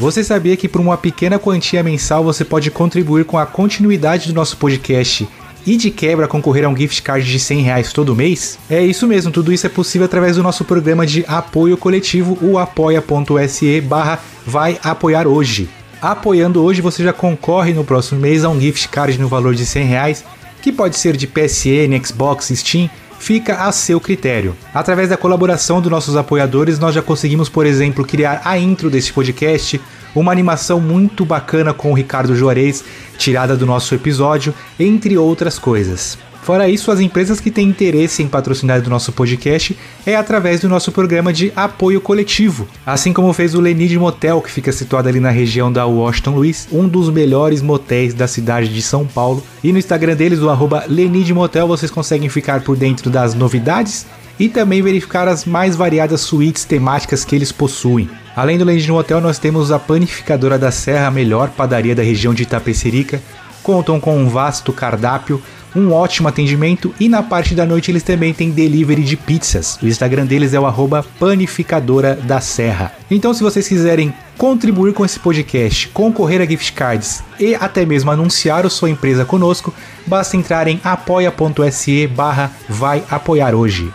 Você sabia que por uma pequena quantia mensal você pode contribuir com a continuidade do nosso podcast e de quebra concorrer a um gift card de 100 reais todo mês? É isso mesmo, tudo isso é possível através do nosso programa de apoio coletivo, o apoia.se barra vai apoiar hoje. Apoiando hoje você já concorre no próximo mês a um gift card no valor de 100 reais, que pode ser de PSN, Xbox, Steam, fica a seu critério. Através da colaboração dos nossos apoiadores, nós já conseguimos, por exemplo, criar a intro desse podcast, uma animação muito bacana com o Ricardo Juarez, tirada do nosso episódio, entre outras coisas. Fora isso, as empresas que têm interesse em patrocinar do nosso podcast é através do nosso programa de apoio coletivo, assim como fez o Lenid Motel, que fica situado ali na região da Washington Luiz, um dos melhores motéis da cidade de São Paulo. E no Instagram deles, o arroba Lenid Motel, vocês conseguem ficar por dentro das novidades e também verificar as mais variadas suítes temáticas que eles possuem. Além do Lenid Motel, nós temos a Panificadora da Serra, a melhor padaria da região de Itapecerica. Contam com um vasto cardápio, um ótimo atendimento e na parte da noite eles também têm delivery de pizzas. O Instagram deles é o arroba panificadora da serra. Então se vocês quiserem contribuir com esse podcast, concorrer a gift cards e até mesmo anunciar a sua empresa conosco, basta entrar em apoia.se barra vai apoiar hoje.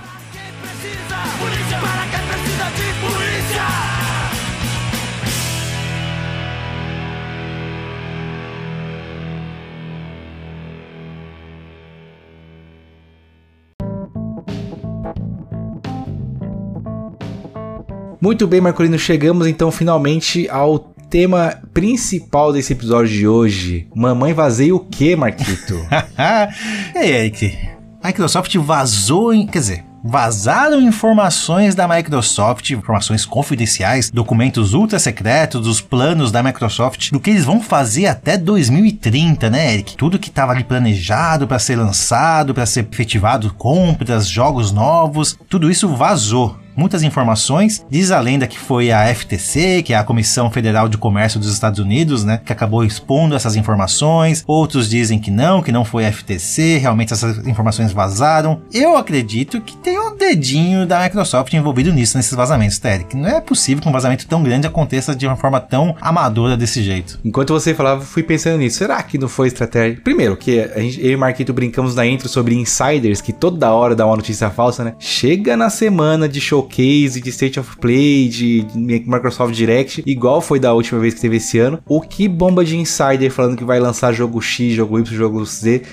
Muito bem, Marcolino, chegamos então finalmente ao tema principal desse episódio de hoje. Mamãe vazei o que, Marquito?
e aí, Eric? A Microsoft vazou, em, quer dizer, vazaram informações da Microsoft, informações confidenciais, documentos ultra secretos dos planos da Microsoft, do que eles vão fazer até 2030, né, Eric? Tudo que estava ali planejado para ser lançado, para ser efetivado, compras, jogos novos, tudo isso vazou muitas informações. Diz a lenda que foi a FTC, que é a Comissão Federal de Comércio dos Estados Unidos, né, que acabou expondo essas informações. Outros dizem que não, que não foi a FTC, realmente essas informações vazaram. Eu acredito que tem um dedinho da Microsoft envolvido nisso, nesses vazamentos, Terek. Não é possível que um vazamento tão grande aconteça de uma forma tão amadora desse jeito.
Enquanto você falava, fui pensando nisso. Será que não foi estratégia? Primeiro, que a gente, eu e o Marquito brincamos na intro sobre insiders, que toda hora dá uma notícia falsa, né? Chega na semana de show showcase, de State of Play, de Microsoft Direct, igual foi da última vez que teve esse ano. O que bomba de insider falando que vai lançar jogo X, jogo Y, jogo Z.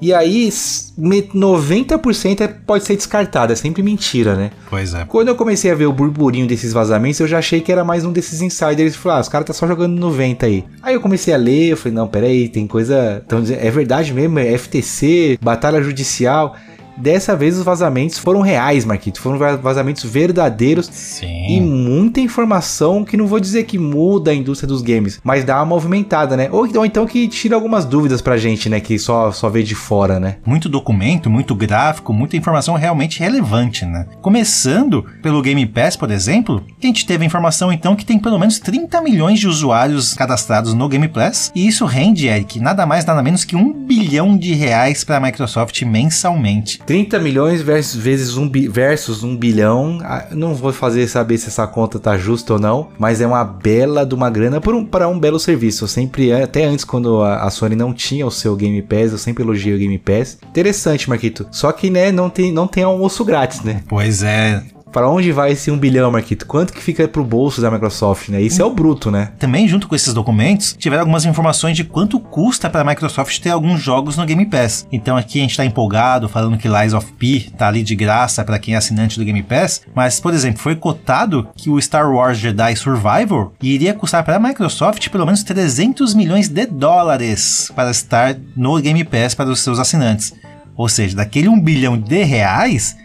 E aí, 90% é, pode ser descartado, é sempre mentira, né?
Pois é.
Quando eu comecei a ver o burburinho desses vazamentos, eu já achei que era mais um desses insiders. Falei, ah, os caras tá só jogando 90 aí. Aí eu comecei a ler, eu falei, não, peraí, tem coisa. Tão dizendo, é verdade mesmo, é FTC, batalha judicial. Dessa vez os vazamentos foram reais, Marquito. Foram vazamentos verdadeiros.
Sim.
E muita informação que não vou dizer que muda a indústria dos games, mas dá uma movimentada, né? Ou, ou então que tira algumas dúvidas pra gente, né? Que só, só vê de fora, né?
Muito documento, muito gráfico, muita informação realmente relevante, né? Começando pelo Game Pass, por exemplo, a gente teve a informação então que tem pelo menos 30 milhões de usuários cadastrados no Game Pass. E isso rende, Eric, nada mais, nada menos que um bilhão de reais para a Microsoft mensalmente.
30 milhões versus, vezes um bi, versus um bilhão. Ah, não vou fazer saber se essa conta tá justa ou não, mas é uma bela de uma grana para um, um belo serviço. Eu sempre, até antes, quando a, a, Sony não tinha o seu Game Pass, eu sempre elogiei o Game Pass. Interessante, Marquito. Só que, né, não tem, não tem almoço grátis, né?
Pois é.
Pra onde vai esse 1 bilhão, Marquito? Quanto que fica pro bolso da Microsoft, né? Isso é o bruto, né?
Também, junto com esses documentos, tiveram algumas informações de quanto custa para a Microsoft ter alguns jogos no Game Pass. Então aqui a gente tá empolgado, falando que Lies of P tá ali de graça para quem é assinante do Game Pass, mas, por exemplo, foi cotado que o Star Wars Jedi Survivor iria custar para a Microsoft pelo menos 300 milhões de dólares para estar no Game Pass para os seus assinantes. Ou seja, daquele 1 bilhão de reais,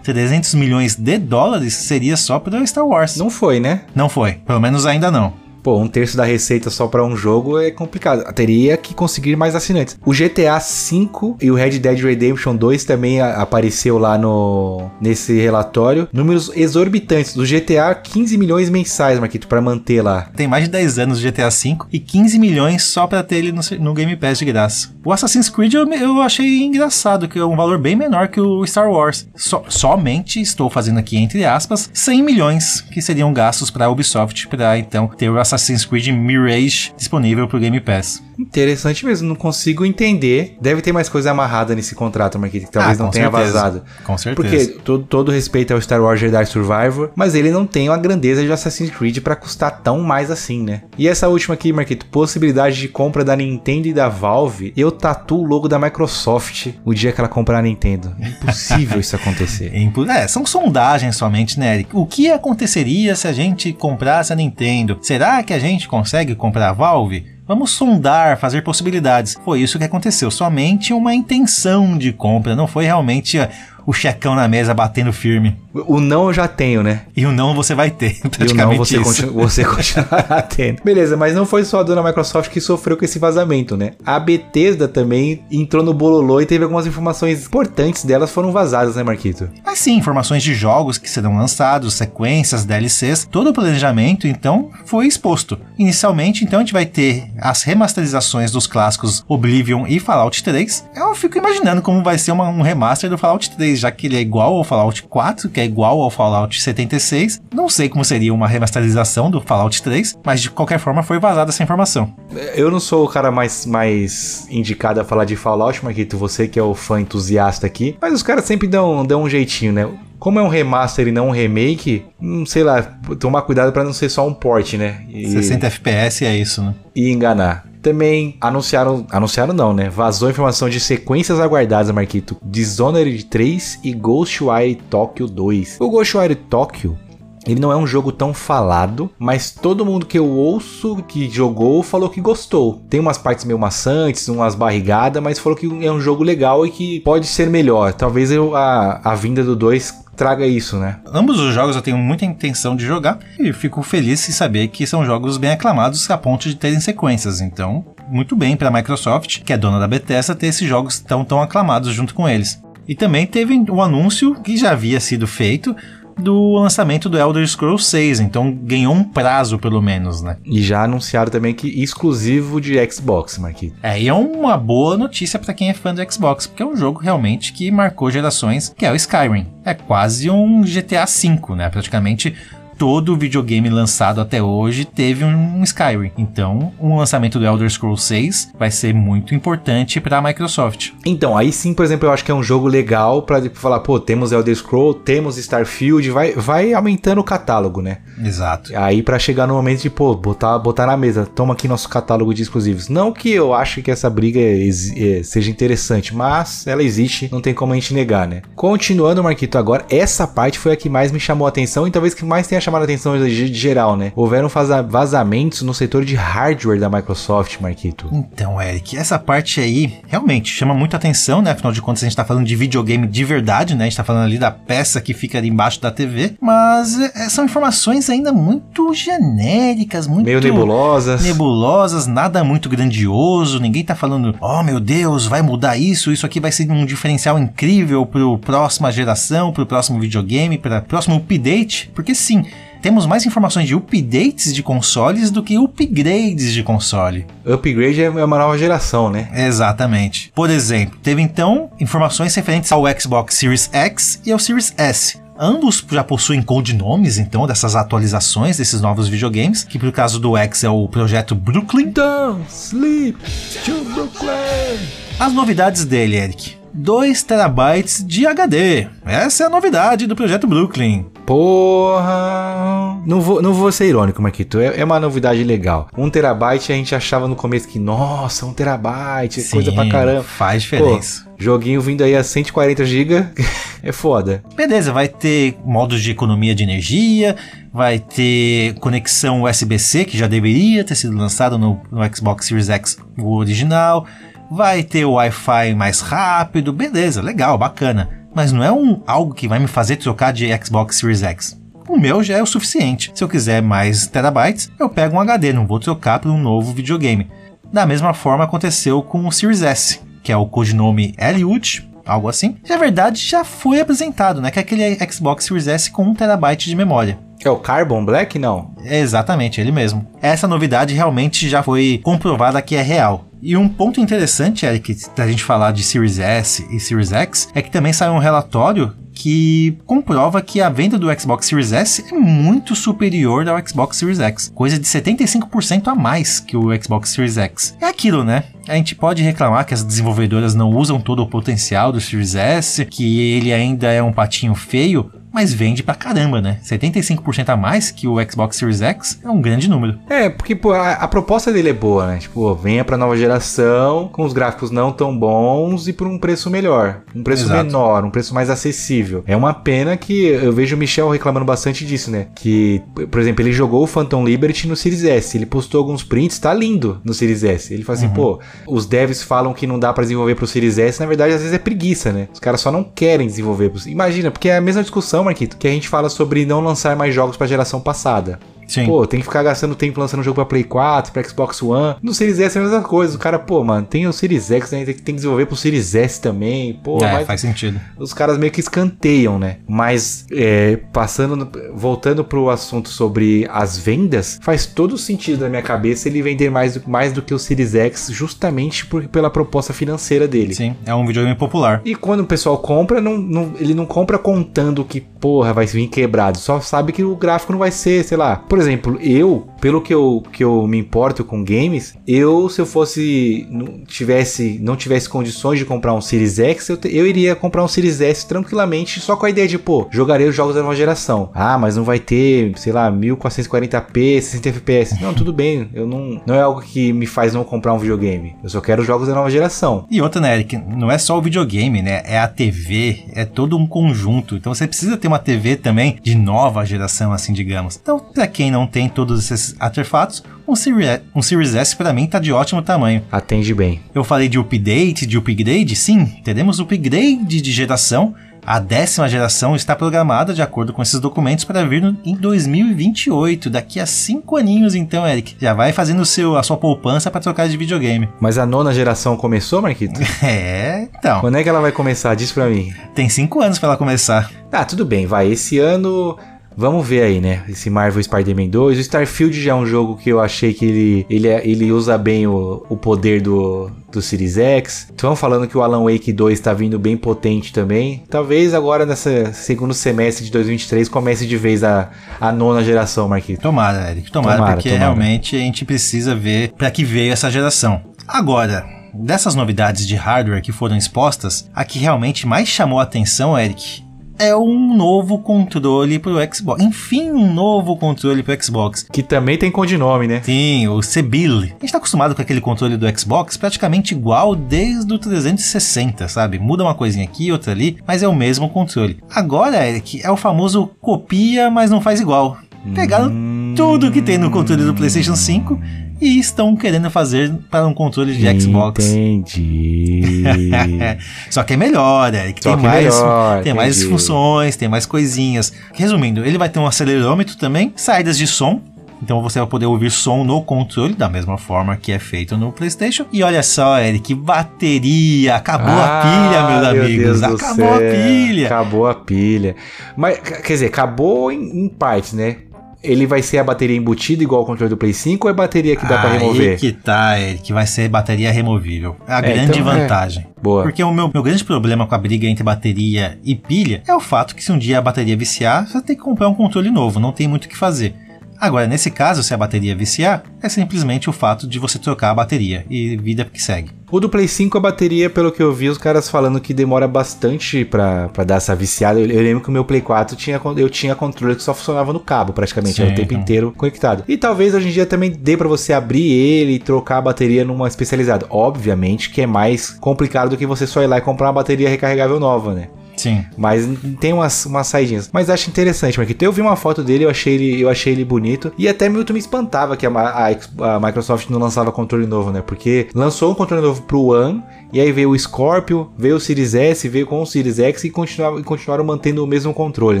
300 milhões de dólares seria só para o Star Wars.
Não foi, né?
Não foi, pelo menos ainda não.
Pô, um terço da receita só para um jogo é complicado. Teria que conseguir mais assinantes. O GTA V e o Red Dead Redemption 2 também a- apareceu lá no nesse relatório. Números exorbitantes. Do GTA, 15 milhões mensais, Marquito, para manter lá.
Tem mais de 10 anos de GTA V e 15 milhões só pra ter ele no, no Game Pass de graça. O Assassin's Creed eu, eu achei engraçado, que é um valor bem menor que o Star Wars. So- somente estou fazendo aqui, entre aspas, 100 milhões que seriam gastos pra Ubisoft pra então ter o Assassin's Creed Mirage disponível pro Game Pass.
Interessante mesmo, não consigo entender. Deve ter mais coisa amarrada nesse contrato, Marquito, que talvez
Ah,
não tenha
certeza.
vazado.
Com certeza.
Porque todo, todo respeito ao Star Wars Jedi Survivor, mas ele não tem a grandeza de Assassin's Creed pra custar tão mais assim, né? E essa última aqui, Marquito, possibilidade de compra da Nintendo e da Valve, eu tatuo o logo da Microsoft o dia que ela comprar a Nintendo. É impossível isso acontecer.
É, é, são sondagens somente, né, Eric? O que aconteceria se a gente comprasse a Nintendo? Será que a gente consegue comprar a Valve? Vamos sondar, fazer possibilidades. Foi isso que aconteceu. Somente uma intenção de compra. Não foi realmente ah, o checão na mesa batendo firme.
O não eu já tenho, né?
E o não você vai ter.
E o não
Praticamente
você,
isso.
continu você continuará tendo. Beleza, mas não foi só a dona Microsoft que sofreu com esse vazamento, né? A Bethesda também entrou no bololô e teve algumas informações importantes delas foram vazadas, né, Marquito?
Mas sim, informações de jogos que serão lançados, sequências, DLCs, todo o planejamento, então, foi exposto. Inicialmente, então, a gente vai ter as remasterizações dos clássicos Oblivion e Fallout 3. Eu fico imaginando como vai ser uma- um remaster do Fallout 3, já que ele é igual ao Fallout 4, que é igual ao Fallout 76. Não sei como seria uma remasterização do Fallout 3, mas de qualquer forma foi vazada essa informação.
Eu não sou o cara mais, mais indicado a falar de Fallout, Marquito, você que é o fã entusiasta aqui, mas os caras sempre dão, dão um jeitinho, né? Como é um remaster e não um remake, hum, sei lá, tomar cuidado pra não ser só um port, né? E-
60 FPS é isso, né?
e enganar. Também anunciaram, anunciaram não, né? Vazou informação de sequências aguardadas, Marquito. Dishonored 3 e Ghostwire Tokyo 2. O Ghostwire Tokyo, ele não é um jogo tão falado, mas todo mundo que eu ouço que jogou falou que gostou. Tem umas partes meio maçantes, umas barrigadas, mas falou que é um jogo legal e que pode ser melhor. Talvez eu, a, a vinda do 2 traga isso, né?
Ambos os jogos eu tenho muita intenção de jogar e fico feliz em saber que são jogos bem aclamados a ponto de terem sequências. Então, muito bem para a Microsoft, que é dona da Bethesda, ter esses jogos tão tão aclamados junto com eles. E também teve o anúncio que já havia sido feito do lançamento do Elder Scrolls 6, então ganhou um prazo pelo menos, né?
E já anunciaram também que exclusivo de Xbox, Marquito.
É, e é uma boa notícia para quem é fã do Xbox, porque é um jogo realmente que marcou gerações, que é o Skyrim. É quase um GTA V, né? Praticamente todo videogame lançado até hoje teve um Skyrim. Então, o lançamento do Elder Scrolls 6 vai ser muito importante para a Microsoft.
Então, aí sim, por exemplo, eu acho que é um jogo legal pra tipo, falar, pô, temos Elder Scroll, temos Starfield, vai, vai aumentando o catálogo, né?
Exato.
Aí pra chegar no momento de, pô, botar, botar na mesa, toma aqui nosso catálogo de exclusivos. Não que eu ache que essa briga é, seja interessante, mas ela existe, não tem como a gente negar, né? Continuando, Marquito, agora, essa parte foi a que mais me chamou a atenção e talvez que mais tenha chamado a atenção de, geral, né? Houveram vaza- vazamentos no setor de hardware da Microsoft, Marquito.
Então, Eric, essa parte aí realmente chama muita atenção, né? Afinal de contas, a gente tá falando de videogame de verdade, né? A gente tá falando ali da peça que fica ali embaixo da TV, mas é, são informações ainda muito genéricas, muito
Meio nebulosas.
nebulosas, nada muito grandioso, ninguém tá falando, oh meu Deus, vai mudar isso, isso aqui vai ser um diferencial incrível pro próxima geração, pro próximo videogame, para próximo update, porque sim, temos mais informações de updates de consoles do que upgrades de console.
Upgrade é uma nova geração, né?
Exatamente. Por exemplo, teve então informações referentes ao Xbox Series X e ao Series S. Ambos já possuem codinomes, então, dessas atualizações desses novos videogames, que pro caso do X é o projeto Brooklyn.
Don't sleep to Brooklyn.
As novidades dele, Eric. 2 terabytes de HD. Essa é a novidade do projeto Brooklyn.
Porra! Não vou, não vou ser irônico, Marquito. É, é uma novidade legal. Um terabyte a gente achava no começo que, nossa, um terabyte, é coisa pra caramba.
Faz diferença.
Pô, joguinho vindo aí a 140 GB é foda.
Beleza, vai ter modos de economia de energia, vai ter conexão USB-C, que já deveria ter sido lançado no, no Xbox Series X, o original. Vai ter o Wi-Fi mais rápido, beleza, legal, bacana. Mas não é um, algo que vai me fazer trocar de Xbox Series X. O meu já é o suficiente. Se eu quiser mais terabytes, eu pego um HD, não vou trocar por um novo videogame. Da mesma forma aconteceu com o Series S, que é o codinome Elliot, algo assim. E a verdade já foi apresentado, né? Que é aquele Xbox Series S com 1 terabyte de memória.
É o Carbon Black, não?
É exatamente, ele mesmo. Essa novidade realmente já foi comprovada que é real. E um ponto interessante, Eric, da gente falar de Series S e Series X, é que também saiu um relatório que comprova que a venda do Xbox Series S é muito superior ao Xbox Series X, coisa de 75% a mais que o Xbox Series X. É aquilo, né? A gente pode reclamar que as desenvolvedoras não usam todo o potencial do Series S, que ele ainda é um patinho feio, mas vende pra caramba, né? 75% a mais que o Xbox Series X é um grande número.
É, porque pô, a, a, proposta dele é boa, né? Tipo, venha pra nova geração, com os gráficos não tão bons e por um preço melhor. Um preço Exato. menor, um preço mais acessível. É uma pena que eu vejo o Michel reclamando bastante disso, né? Que, por exemplo, ele jogou o Phantom Liberty no Series S. Ele postou alguns prints, tá lindo no Series S. Ele fala assim, uhum. pô, os devs falam que não dá para desenvolver pro Series S, na verdade, às vezes é preguiça, né? Os caras só não querem desenvolver. Imagina, porque é a mesma discussão Marquito, que a gente fala sobre não lançar mais jogos pra geração passada. Sim. Pô, tem que ficar gastando tempo lançando jogo pra Play 4, pra Xbox One. No Series S é a mesma coisa. O cara, pô, mano, tem o Series X, né? Tem que desenvolver pro Series S também. Pô,
é, faz sentido.
Os caras meio que escanteiam, né? Mas, é, passando, voltando pro assunto sobre as vendas, faz todo sentido na minha cabeça ele vender mais, mais do que o Series X, justamente por, pela proposta financeira dele.
Sim, é um videogame popular.
E quando o pessoal compra, não, não, ele não compra contando que, porra, vai vir quebrado. Só sabe que o gráfico não vai ser, sei lá, por exemplo, eu, pelo que eu, que eu me importo com games, eu, se eu fosse, não tivesse, não tivesse condições de comprar um Series X, eu, eu iria comprar um Series S tranquilamente, só com a ideia de, pô, jogarei os jogos da nova geração. Ah, mas não vai ter, sei lá, 1440p, 60 FPS. Não, tudo bem, eu não, não é algo que me faz não comprar um videogame. Eu só quero os jogos da nova geração.
E outra, né, Eric, não é só o videogame, né? É a TV, é todo um conjunto. Então você precisa ter uma TV também de nova geração, assim, digamos. Então, pra quem não tem todos esses artefatos, um Series, um Series S para mim tá de ótimo tamanho.
Atende bem.
Eu falei de update, de upgrade, sim, teremos upgrade de geração. A décima geração está programada, de acordo com esses documentos, para vir no, em 2028, daqui a cinco aninhos, então, Eric. Já vai fazendo seu, a sua poupança para trocar de videogame.
Mas a nona geração começou, Marquito?
É, então.
Quando é que ela vai começar? Diz pra mim.
Tem cinco anos para ela começar.
Ah, tudo bem, vai. Esse ano Vamos ver aí, né? Esse Marvel Spider-Man 2. O Starfield já é um jogo que eu achei que ele, ele, é, ele usa bem o, o poder do, do Series X. Estão falando que o Alan Wake 2 está vindo bem potente também. Talvez agora, nesse segundo semestre de 2023, comece de vez a, a nona geração, Marquinhos.
Tomara, Eric. Tomara, tomara porque tomara. realmente a gente precisa ver para que veio essa geração. Agora, dessas novidades de hardware que foram expostas, a que realmente mais chamou a atenção, Eric, é um novo controle pro Xbox. Enfim, um novo controle pro Xbox.
Que também tem codinome, né?
Sim, o Sebil. A gente tá acostumado com aquele controle do Xbox praticamente igual desde o 360, sabe? Muda uma coisinha aqui, outra ali, mas é o mesmo controle. Agora, Eric, é o famoso copia, mas não faz igual. Pegaram hum... tudo que tem no controle do PlayStation 5 e estão querendo fazer para um controle de Xbox.
Entendi.
Só que é melhor, é que Só tem que mais, melhor, tem mais funções, tem mais coisinhas. Resumindo, ele vai ter um acelerômetro também, saídas de som, então você vai poder ouvir som no controle, da mesma forma que é feito no PlayStation. E olha só, Eric, bateria! Acabou ah, a pilha, meus meu amigos!
Deus acabou a pilha! Acabou a pilha. Mas, quer dizer, acabou em, em partes, né? Ele vai ser a bateria embutida igual ao controle do Play 5 ou é bateria que dá para remover?
Aí que tá, Eric, vai ser bateria removível. É a é, grande então, é. vantagem.
É. Boa.
Porque o meu, meu grande problema com a briga entre bateria e pilha é o fato que se um dia a bateria viciar, você tem que comprar um controle novo, não tem muito o que fazer. Agora, nesse caso, se a bateria viciar, é simplesmente o fato de você trocar a bateria e vida que segue.
O do Play 5, a bateria, pelo que eu vi, os caras falando que demora bastante pra, pra dar essa viciada. Eu, eu lembro que o meu Play 4 tinha, eu tinha controle que só funcionava no cabo, praticamente, era o
Sim.
tempo inteiro conectado. E talvez hoje em dia também dê pra você abrir ele e trocar a bateria numa especializada. Obviamente que é mais complicado do que você só ir lá e comprar uma bateria recarregável nova, né?
Sim.
Mas tem umas, umas saidinhas. Mas acho interessante, Marquito. Eu vi uma foto dele, eu achei ele, eu achei ele bonito. E até Milton me espantava que a, a a Microsoft não lançava controle novo, né? Porque lançou um controle novo pro One, e aí veio o Scorpio, veio o Series S, veio com o Series X e, continuava, e continuaram mantendo o mesmo controle,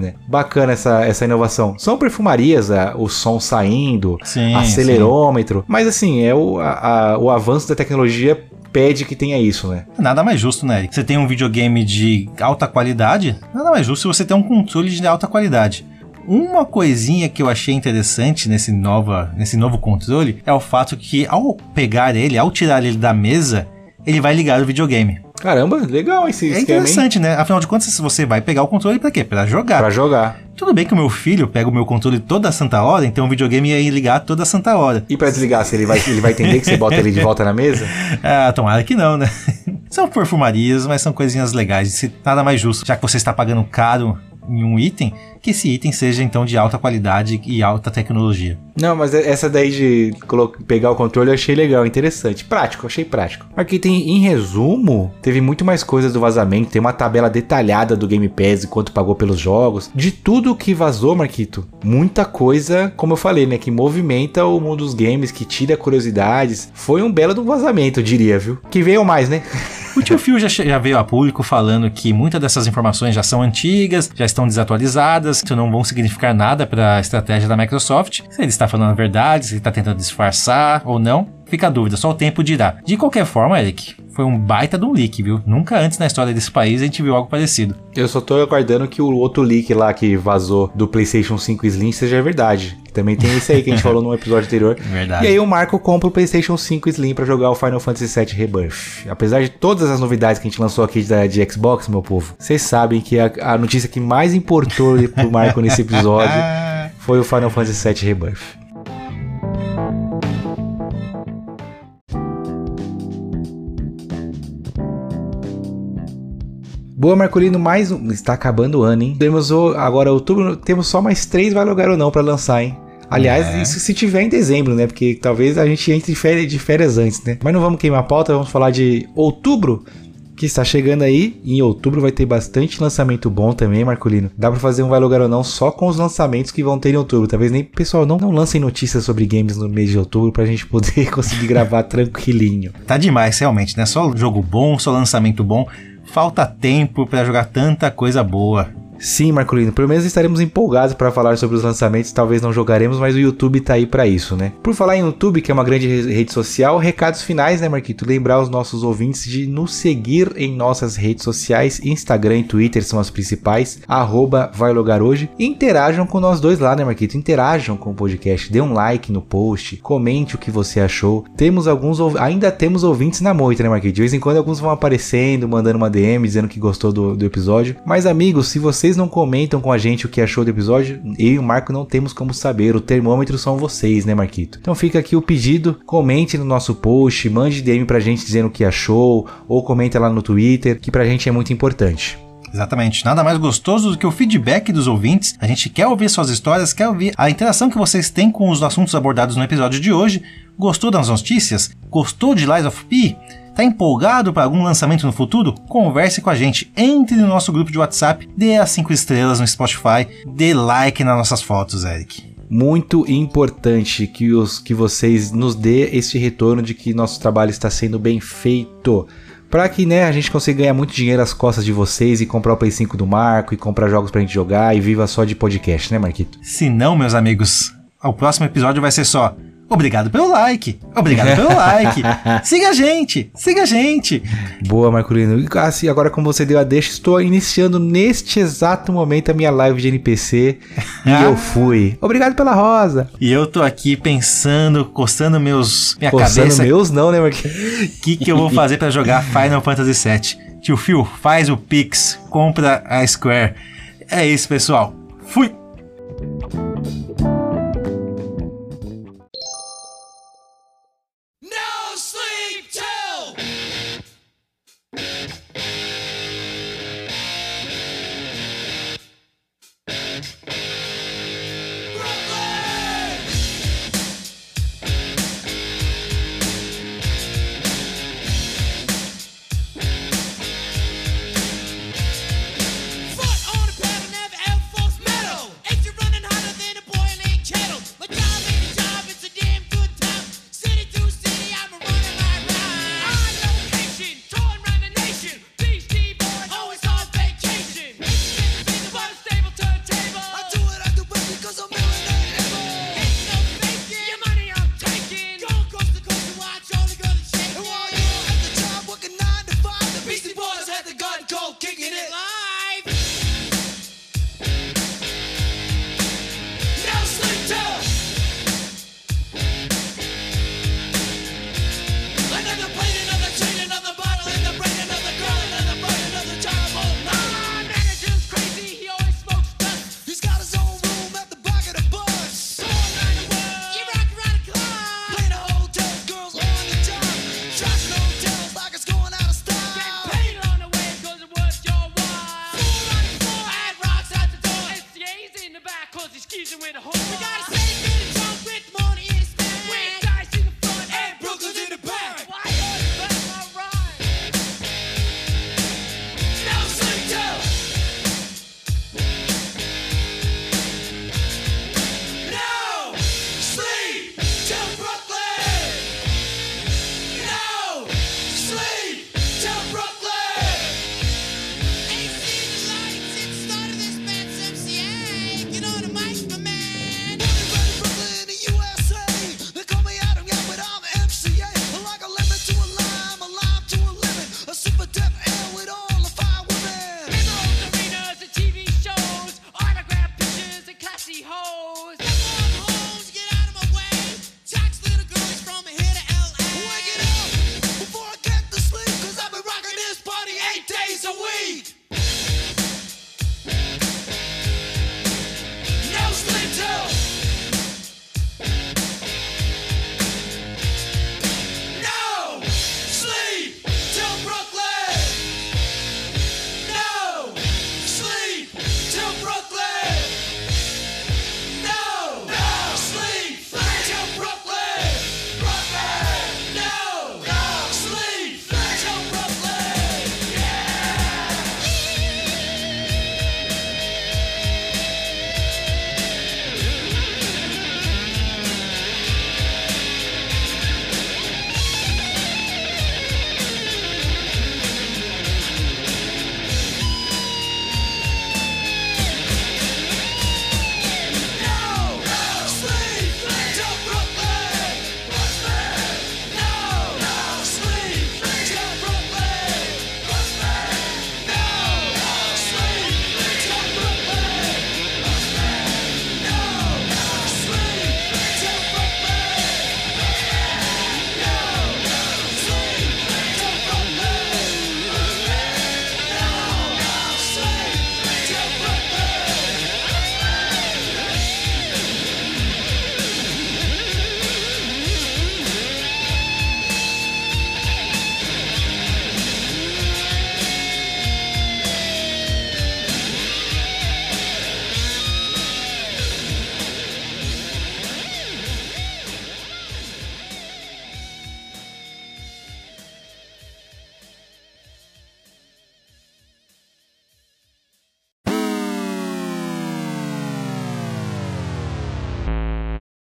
né? Bacana essa, essa inovação. São perfumarias, a- o som saindo,
Sim,
acelerômetro. Mas assim, é o, a- o avanço da tecnologia pede que tenha isso, né?
Nada mais justo, né? Você tem um videogame de alta qualidade, nada mais justo se você ter um controle de alta qualidade. Uma coisinha que eu achei interessante nesse, nova, nesse novo controle é o fato que ao pegar ele, ao tirar ele da mesa, ele vai ligar o videogame.
Caramba, legal esse
É
esquema, hein?
interessante, né? Afinal de contas, você vai pegar o controle pra quê? Pra jogar.
Pra jogar.
Tudo bem que o meu filho pega o meu controle toda santa hora, então o videogame ia ligar toda santa hora.
E pra desligar, se ele vai, ele vai entender que você bota ele de volta na mesa?
Ah, tomara que não, né? São perfumarias, mas são coisinhas legais. Nada mais justo, já que você está pagando caro em um item, que esse item seja então de alta qualidade e alta tecnologia.
Não, mas essa daí de pegar o controle eu achei legal, interessante. Prático, achei prático. Aqui tem, em resumo, teve muito mais coisas do vazamento. Tem uma tabela detalhada do Game Pass e quanto pagou pelos jogos. De tudo que vazou, Marquito, muita coisa, como eu falei, né? Que movimenta o mundo dos games, que tira curiosidades. Foi um belo do vazamento, eu diria, viu? Que veio mais, né?
O tio Phil já, já veio a público falando que muitas dessas informações já são antigas, já estão desatualizadas, que não vão significar nada para a estratégia da Microsoft. Se ele está falando a verdade, se ele está tentando disfarçar ou não, fica a dúvida, só o tempo dirá. De qualquer forma, Eric, foi um baita de um leak, viu? Nunca antes na história desse país a gente viu algo parecido.
Eu só tô aguardando que o outro leak lá que vazou do PlayStation 5 Slim seja verdade. Que também tem esse aí que a gente falou no episódio anterior.
Verdade.
E aí o Marco compra o PlayStation 5 Slim pra jogar o Final Fantasy VII Rebirth. Apesar de todas as novidades que a gente lançou aqui da, de Xbox, meu povo, vocês sabem que a, a notícia que mais importou pro Marco nesse episódio foi o Final Fantasy VII Rebirth. Boa, Marcolino, mais um. Está acabando o ano, hein? Temos o, agora outubro, temos só mais três Vai Lugar ou Não pra lançar, hein? Aliás,
É.
isso se tiver em dezembro, né? Porque talvez a gente entre de férias, de férias antes, né? Mas não vamos queimar a pauta, vamos falar de outubro, que está chegando aí. Em outubro vai ter bastante lançamento bom também, Marcolino. Dá pra fazer um Vai Lugar ou Não só com os lançamentos que vão ter em outubro. Talvez nem, pessoal, não, não lancem notícias sobre games no mês de outubro pra gente poder conseguir gravar tranquilinho.
Tá demais, realmente, né? Só jogo bom, só lançamento bom. Falta tempo pra jogar tanta coisa boa.
Sim, Marcolino, pelo menos estaremos empolgados para falar sobre os lançamentos, talvez não jogaremos, mas o YouTube tá aí para isso, né? Por falar em YouTube, que é uma grande re- rede social, recados finais, né, Marquito? Lembrar os nossos ouvintes de nos seguir em nossas redes sociais, Instagram e Twitter são as principais, arroba vai logar hoje, interajam com nós dois lá, né, Marquito? Interajam com o podcast, dê um like no post, comente o que você achou. Temos alguns, ainda temos ouvintes na moita, né, Marquito? De vez em quando alguns vão aparecendo, mandando uma DM, dizendo que gostou do, do episódio. Mas, amigos, se vocês não comentam com a gente o que achou do episódio, eu e o Marco não temos como saber. O termômetro são vocês, né, Marquito? Então fica aqui o pedido, comente no nosso post, mande DM pra gente dizendo o que achou, ou comenta lá no Twitter, que pra gente é muito importante.
Exatamente. Nada mais gostoso do que o feedback dos ouvintes. A gente quer ouvir suas histórias, quer ouvir a interação que vocês têm com os assuntos abordados no episódio de hoje. Gostou das notícias? Gostou de Lies of P? Tá empolgado para algum lançamento no futuro? Converse com a gente, entre no nosso grupo de WhatsApp, dê as 5 estrelas no Spotify, dê like nas nossas fotos, Eric.
Muito importante que, os, que vocês nos dê esse retorno de que nosso trabalho está sendo bem feito. Para que né, a gente consiga ganhar muito dinheiro às costas de vocês e comprar o Play 5 do Marco e comprar jogos pra gente jogar e viva só de podcast, né, Marquito?
Se não, meus amigos, o próximo episódio vai ser só Obrigado pelo like. Obrigado pelo like. Siga a gente. Siga a gente.
Boa, Marcolino. E Assim, agora como você deu a deixa, estou iniciando neste exato momento a minha live de NPC e eu fui. Obrigado pela rosa.
E eu tô aqui pensando, coçando meus minha
Coçando
cabeça,
meus não, né, Marquinhos?
o que, que eu vou fazer pra jogar Final Fantasy VII. Tio Phil, faz o Pix, compra a Square. É isso, pessoal. Fui!